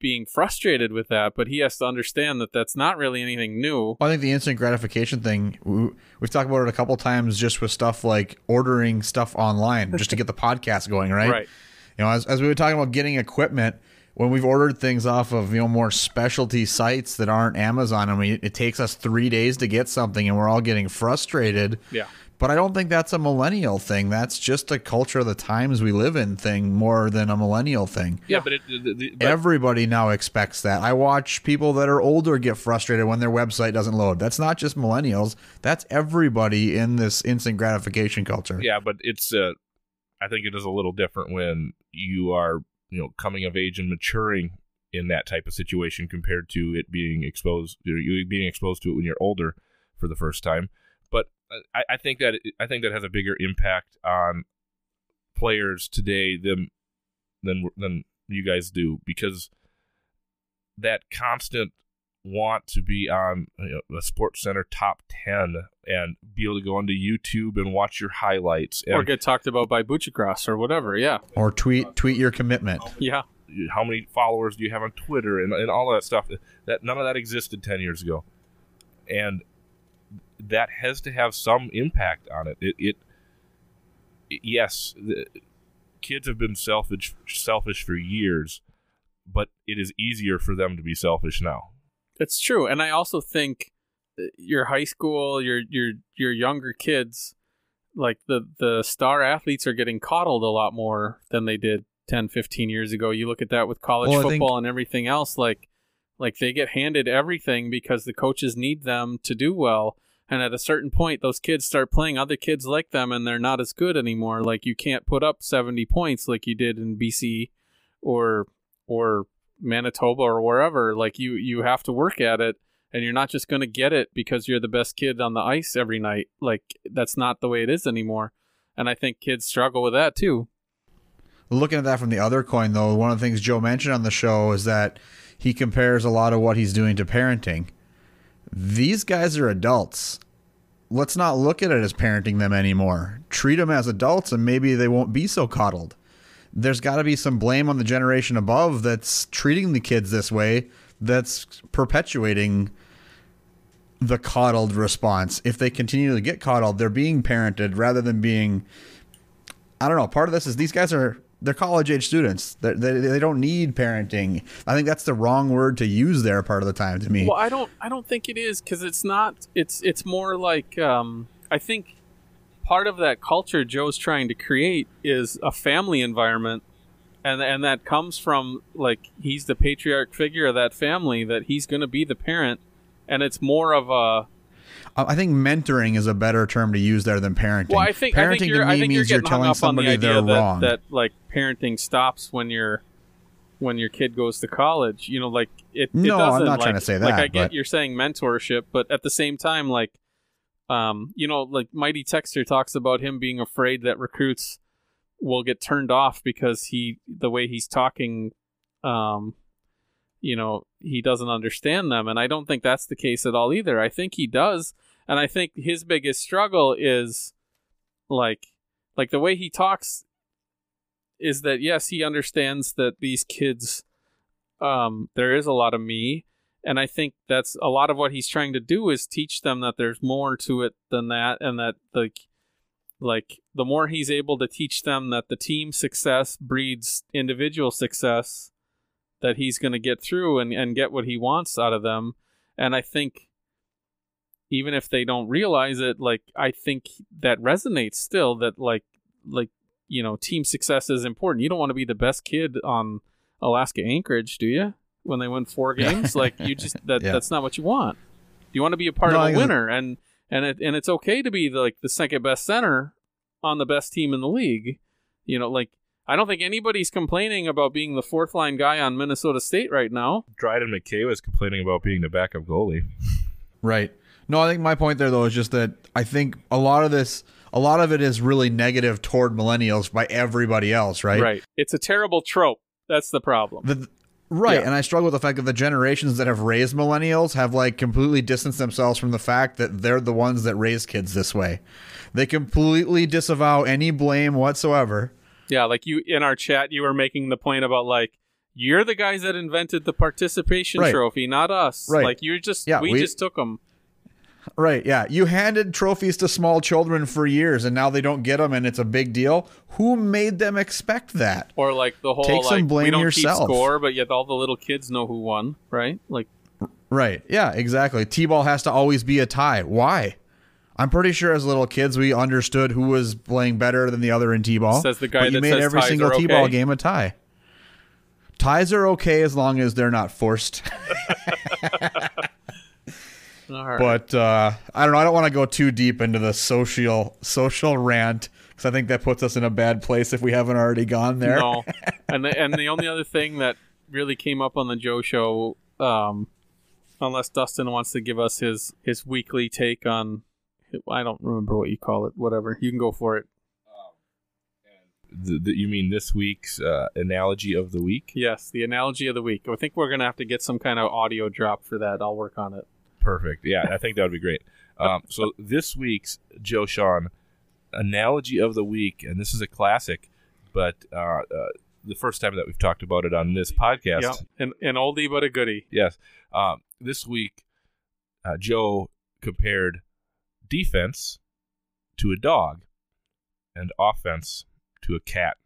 being frustrated with that but he has to understand that that's not really anything new.
Well, I think the instant gratification thing, we- we've talked about it a couple times just with stuff like ordering stuff online just to get the podcast going, right?
right.
You know, as, as we were talking about getting equipment, when we've ordered things off of, you know, more specialty sites that aren't Amazon, I mean, it takes us three days to get something and we're all getting frustrated.
yeah
But I don't think that's a millennial thing. That's just a culture of the times we live in thing more than a millennial thing.
yeah but it the, the, but
Everybody now expects that. I watch people that are older get frustrated when their website doesn't load. That's not just millennials. That's everybody in this instant gratification culture.
Yeah, but it's uh I think it is a little different when you are, you know, coming of age and maturing in that type of situation compared to it being exposed you being exposed to it when you're older for the first time. But I, I think that I think that has a bigger impact on players today than than than you guys do because that constant want to be on you know, the Sports Center top ten and be able to go onto YouTube and watch your highlights and
or get talked about by Buccigross or whatever yeah
Or tweet tweet your commitment.
yeah
how many followers do you have on Twitter and, and all that stuff. That none of that existed ten years ago, and that has to have some impact on it. It, it, it yes, the, kids have been selfish selfish for years, but it is easier for them to be selfish now.
It's true, and I also think your high school, your your your younger kids, like the the star athletes are getting coddled a lot more than they did 10, 15 years ago. You look at that with college
Well, I think-
football and everything else, like like they get handed everything because the coaches need them to do well. And at a certain point, those kids start playing other kids like them, and they're not as good anymore. Like you can't put up seventy points like you did in BC, or or Manitoba or wherever. Like you you have to work at it and you're not just going to get it because you're the best kid on the ice every night. Like that's not the way it is anymore. And I think kids struggle with that too.
Looking at that from the other coin, though, one of the things Joe mentioned on the show is that he compares a lot of what he's doing to parenting. These guys are adults. Let's not look at it as parenting them anymore. Treat them as adults, and maybe they won't be so coddled. There's got to be some blame on the generation above that's treating the kids this way, that's perpetuating the coddled response. If they continue to get coddled, they're being parented rather than being I don't know. Part of this is these guys are they're college age students. They're, they they don't need parenting. I think that's the wrong word to use there. Part of the time to me.
Well, I don't I don't think it is cuz it's not it's it's more like um I think part of that culture Joe's trying to create is a family environment and and that comes from like he's the patriarch figure of that family that he's going to be the parent and it's more of a
I think mentoring is a better term to use there than parenting.
well. I think
parenting
I think you're,
to me
I think you're
means you're telling
on the
somebody they're
that,
wrong.
that like parenting stops when you're when your kid goes to college. You know, like it. it
No, I'm
doesn't,
not trying to say that.
Like I get
but-
you're saying mentorship, but at the same time, like, um, you know, like Mighty Texter talks about him being afraid that recruits will get turned off because he the way he's talking, um, you know, he doesn't understand them, and I don't think that's the case at all either. I think he does, and I think his biggest struggle is like like the way he talks is that yes he understands that these kids um there is a lot of me and i think that's a lot of what he's trying to do is teach them that there's more to it than that and that like like the more he's able to teach them that the team success breeds individual success that he's going to get through and, and get what he wants out of them. And i think even if they don't realize it like i think that resonates still that like like you know team success is important. You don't want to be the best kid on alaska anchorage do you when they win four games like you just that
Yeah.
that's not what you want you want to be a part
No,
of a winner and and it and it's okay to be the, like the second best center on the best team in the league you know like i don't think anybody's complaining about being the fourth line guy on minnesota state right now
Dryden McKay was complaining about being the backup goalie.
Right. No, I think my point there though is just that I think a lot of this, a lot of it is really negative toward millennials by everybody else, right?
right it's a terrible trope that's the problem
The, right,
Yeah.
and I struggle with the fact that the generations that have raised millennials have like completely distanced themselves from the fact that they're the ones that raise kids this way. They completely disavow any blame whatsoever.
Yeah, like you in our chat, you were making the point about like you're the guys that invented the participation
Right.
trophy, not us.
Right.
Like you're just
Yeah,
we,
we-
just took them.
Right, yeah. You handed trophies to small children for years and now they don't get them and it's a big deal. Who made them expect that?
Or like the whole
Take some
like
blame
we don't
yourself.
keep score, but yet all the little kids know who won, right? Like
Right. Yeah, exactly. T-ball has to always be a tie. Why? I'm pretty sure as little kids we understood who was playing better than the other in T-ball.
Says the guy
but you made every single T-ball
okay.
game a tie. Ties are okay as long as they're not forced.
all right.
but uh, I don't know. I don't want to go too deep into the social social rant because I think that puts us in a bad place if we haven't already gone there.
No. and the, and the only other thing that really came up on the Joe show, um, unless Dustin wants to give us his his weekly take on, I don't remember what you call it. Whatever, you can go for it.
The, the, you mean this week's uh, analogy of the week?
Yes, the analogy of the week. I think we're gonna have to get some kind of audio drop for that. I'll work on it.
Perfect. Yeah, I think that would be great. Um, so this week's Joe Shawhan analogy of the week, and this is a classic, but uh, uh, the first time that we've talked about it on this podcast.
Yeah, an, an oldie but a goodie.
Yes. Um, this week, uh, Joe compared defense to a dog and offense to a cat.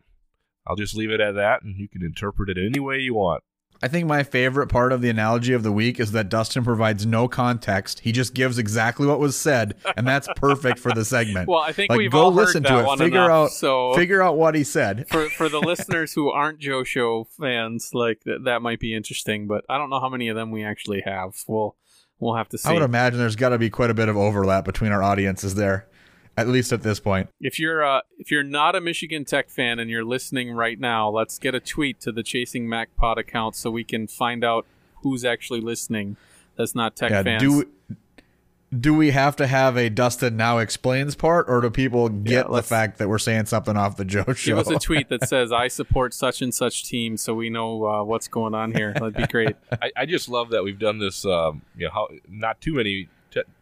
I'll just leave it at that, and you can interpret it any way you want.
I think my favorite part of the analogy of the week is that Dustin provides no context. He just gives exactly what was said, and that's perfect for the segment.
Well, I think
like,
we've
go
all
listen
heard that
to it.
one
figure
enough.
out
so
figure out what he said.
for for the listeners who aren't Joe Show fans, like that that might be interesting. But I don't know how many of them we actually have. We'll we'll have to see.
I would imagine there's got to be quite a bit of overlap between our audiences there, at least at this point.
if you're uh, if you're not a Michigan Tech fan and you're listening right now, let's get a tweet to the Chasing Mac Pod account so we can find out who's actually listening. That's not Tech
Yeah,
fans.
do do we have to have a Dustin now explains part, or do people get the fact that we're saying something off the Joe show?
Give us a tweet that says I support such and such team, so we know uh, what's going on here. That'd be great.
I, I just love that we've done this. Um, you know, how, not too many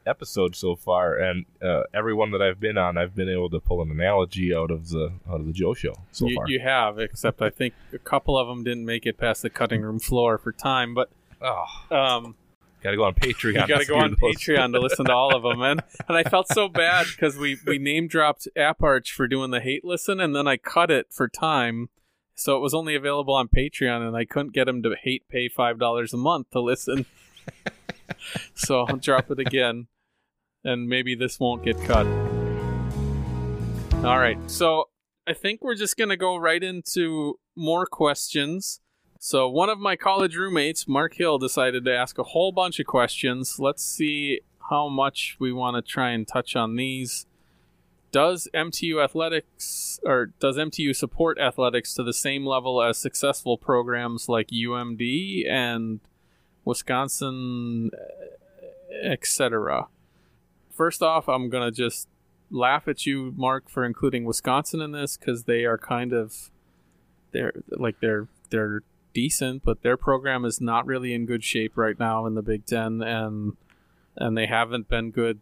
episodes so far, and uh, every one that I've been on, I've been able to pull an analogy out of the out of the Joe show so
you,
far.
you have, except I think a couple of them didn't make it past the cutting room floor for time. But
oh,
um,
got to go on Patreon.
you got to
to
go on
those.
Patreon to listen to all of them, and and I felt so bad because we we name dropped Apparch for doing the hate listen, and then I cut it for time, so it was only available on Patreon, and I couldn't get him to hate pay five dollars a month to listen. so I'll drop it again, and maybe this won't get cut. All right, so I think we're just gonna go right into more questions. So one of my college roommates, Mark Hill, decided to ask a whole bunch of questions. Let's see how much we want to try and touch on these. Does MTU athletics or does MTU support athletics to the same level as successful programs like UMD and Wisconsin, eh, etc.? First off, I'm gonna just laugh at you, Mark, for including Wisconsin in this because they are kind of they're like they're they're decent, but their program is not really in good shape right now in the Big Ten, and and they haven't been good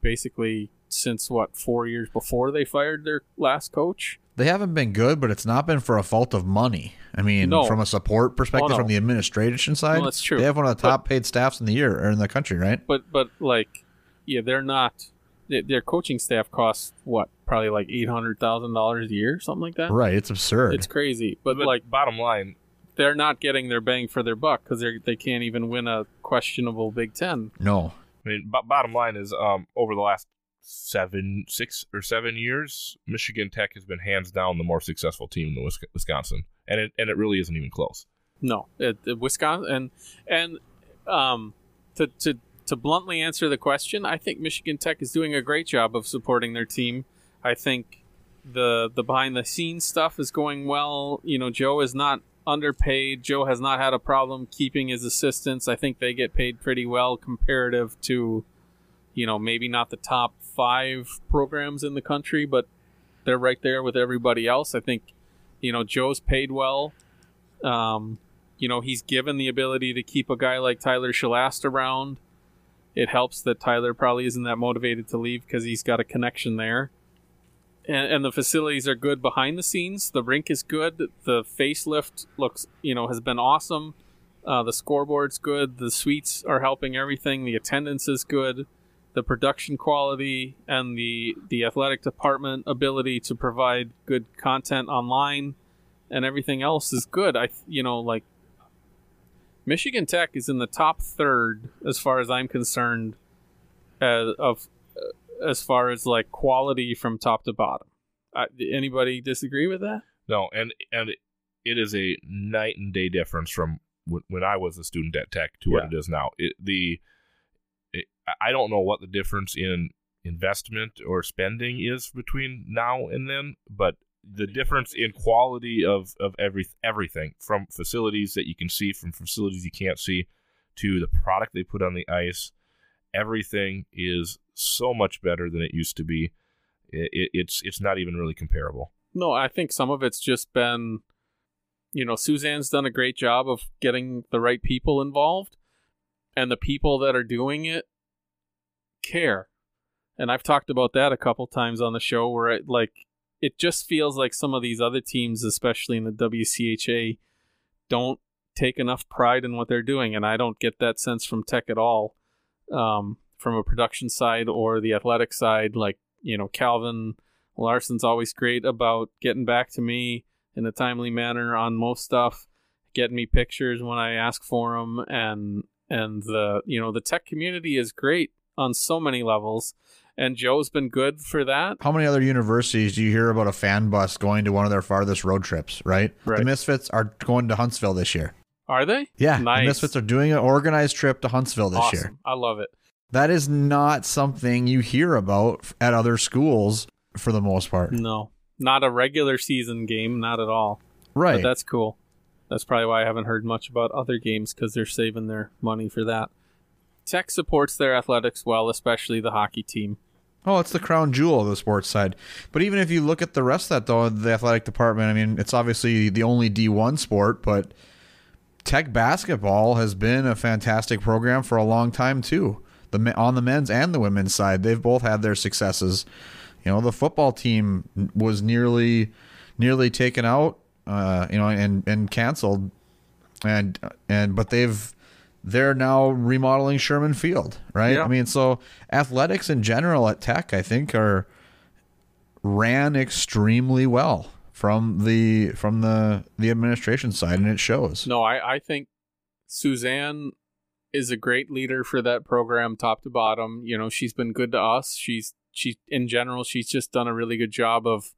basically since what four years before they fired their last coach.
They haven't been good, but it's not been for a fault of money. I mean,
No.
from a support perspective,
Oh, no.
from the administration side,
No, that's true.
They have one of the top paid staffs in the year or in the country, right?
But but like, yeah, they're not. Their their coaching staff costs what probably like eight hundred thousand dollars a year, something like that.
Right. It's absurd.
It's crazy, but,
But
like
bottom line,
they're not getting their bang for their buck because they they can't even win a questionable Big Ten.
no.
I mean, b- bottom line is, um, over the last seven, six or seven years, Michigan Tech has been hands down the more successful team in Wis- Wisconsin, and it and it really isn't even close.
No, it, it- Wisconsin and and um, to to to bluntly answer the question, I think Michigan Tech is doing a great job of supporting their team. I think the the behind the scenes stuff is going well. You know, Joe is not underpaid. Joe has not had a problem keeping his assistants. I think they get paid pretty well comparative to, you know, maybe not the top five programs in the country, but they're right there with everybody else. I think, you know, Joe's paid well. Um, you know, he's given the ability to keep a guy like Tyler Shelast around. It helps that Tyler probably isn't that motivated to leave because he's got a connection there. And, and the facilities are good behind the scenes. The rink is good. The facelift looks, you know, has been awesome. Uh, the scoreboard's good. The suites are helping everything. The attendance is good. The production quality and the the athletic department ability to provide good content online and everything else is good. I you know like Michigan Tech is in the top third as far as I'm concerned as of as far as like quality from top to bottom. Uh, anybody disagree with that?
No, and and it, is a night and day difference from when, when I was a student at Tech to what it is now. It, the I don't know what the difference in investment or spending is between now and then, but the difference in quality of of every everything from facilities that you can see, from facilities you can't see, to the product they put on the ice, everything is so much better than it used to be. It, it, it's it's not even really comparable.
No, I think some of it's just been, you know, Suzanne's done a great job of getting the right people involved, and the people that are doing it care. And I've talked about that a couple times on the show where it like it just feels like some of these other teams, especially in the WCHA, don't take enough pride in what they're doing, and I don't get that sense from Tech at all, um, from a production side or the athletic side. Like you know, Calvin Larson's always great about getting back to me in a timely manner on most stuff, getting me pictures when I ask for them, and and the you know the tech community is great on so many levels, and Joe's been good for that.
How many other universities do you hear about a fan bus going to one of their farthest road trips, right?
Right.
The Misfits are going to Huntsville this year.
Are they?
Yeah.
nice.
The Misfits are doing an organized trip to Huntsville this
awesome.
year.
I love it.
That is not something you hear about at other schools for the most part.
No, not a regular season game, not at all.
Right.
But that's cool. That's probably why I haven't heard much about other games because they're saving their money for that. Tech supports their athletics well, especially the hockey team.
Oh, it's the crown jewel of the sports side. But even if you look at the rest of that, though, the athletic department, I mean, it's obviously the only D1 sport, but Tech basketball has been a fantastic program for a long time, too. The On the men's and the women's side, they've both had their successes. You know, the football team was nearly nearly taken out, uh, you know, and, and canceled. And, and, but they've, they're now remodeling Sherman Field, right?
Yeah.
I mean, so athletics in general at Tech, I think, are ran extremely well from the from the the administration side, and it shows.
No, I, I think Suzanne is a great leader for that program, top to bottom. You know, she's been good to us. She's she in general, she's just done a really good job of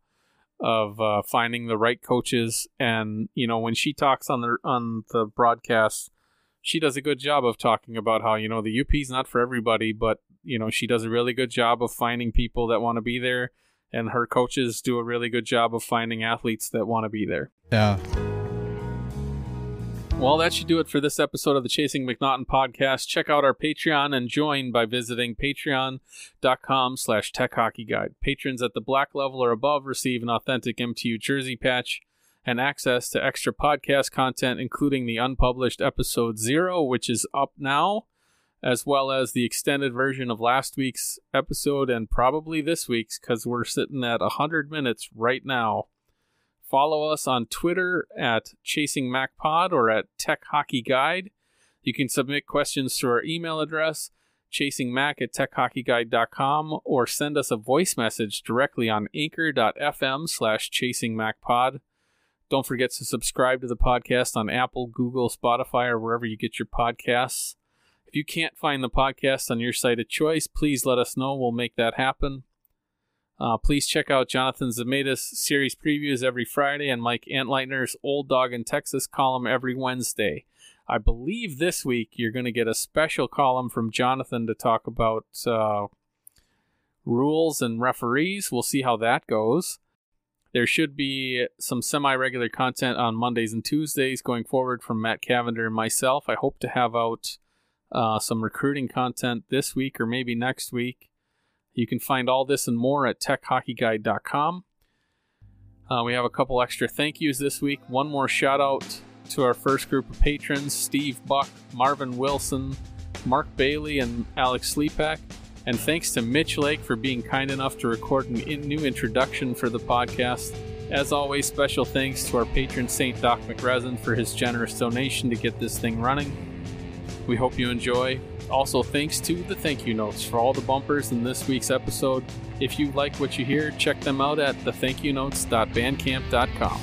of uh, finding the right coaches. And you know, when she talks on the on the broadcast, she does a good job of talking about how you know the UP is not for everybody, but you know she does a really good job of finding people that want to be there, and her coaches do a really good job of finding athletes that want to be there.
Yeah.
Well, that should do it for this episode of the Chasing MacNaughton podcast. Check out our Patreon and join by visiting patreon.com slash techhockeyguide. Patrons at the black level or above receive an authentic MTU jersey patch and access to extra podcast content, including the unpublished episode zero, which is up now, as well as the extended version of last week's episode and probably this week's because we're sitting at 100 minutes right now. Follow us on Twitter at Chasing MacPod or at Tech Hockey Guide. You can submit questions to our email address, chasingmac at techhockeyguide.com, or send us a voice message directly on anchor.fm slash chasingmacpod. Don't forget to subscribe to the podcast on Apple, Google, Spotify, or wherever you get your podcasts. If you can't find the podcast on your site of choice, please let us know. We'll make that happen. Uh, please check out Jonathan Zemaitis series previews every Friday and Mike Antleitner's Old Dog in Texas column every Wednesday. I believe this week you're going to get a special column from Jonathan to talk about uh, rules and referees. We'll see how that goes. There should be some semi regular content on Mondays and Tuesdays going forward from Matt Cavender and myself. I hope to have out uh, some recruiting content this week or maybe next week. You can find all this and more at techhockeyguide.com. Uh, we have a couple extra thank yous this week. One more shout out to our first group of patrons Steve Buck, Marvin Wilson, Mark Bailey, and Alex Sleepak. And thanks to Mitch Lake for being kind enough to record a in- new introduction for the podcast. As always, special thanks to our patron St. Doc McResin for his generous donation to get this thing running. We hope you enjoy. Also, thanks to the thank you notes for all the bumpers in this week's episode. If you like what you hear, check them out at thethankyounotes.bandcamp.com.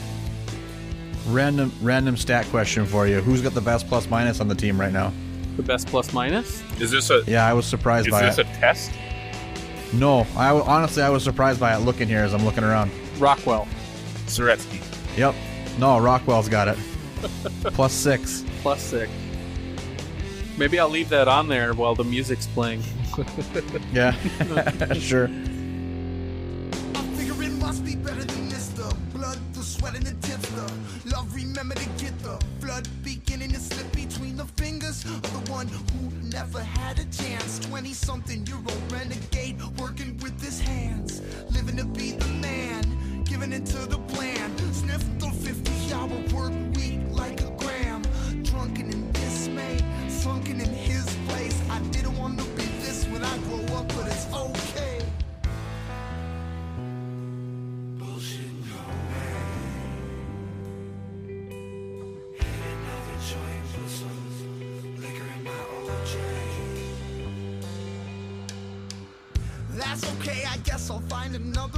Random random stat question for you. Who's got the best plus minus on the team right now?
The best plus minus?
Is this a
Yeah, I was surprised
is
by
this
it.
a test?
no, I w- honestly I was surprised by it looking here as I'm looking around.
Rockwell,
Soretsky.
Yep. No, Rockwell's got it. plus six.
plus six. Maybe I'll leave that on there while the music's playing.
Yeah. sure.
Of the one who never had a chance. 20 something year old renegade working with his hands. Living to be the man, giving into the plan. Sniff the 50 another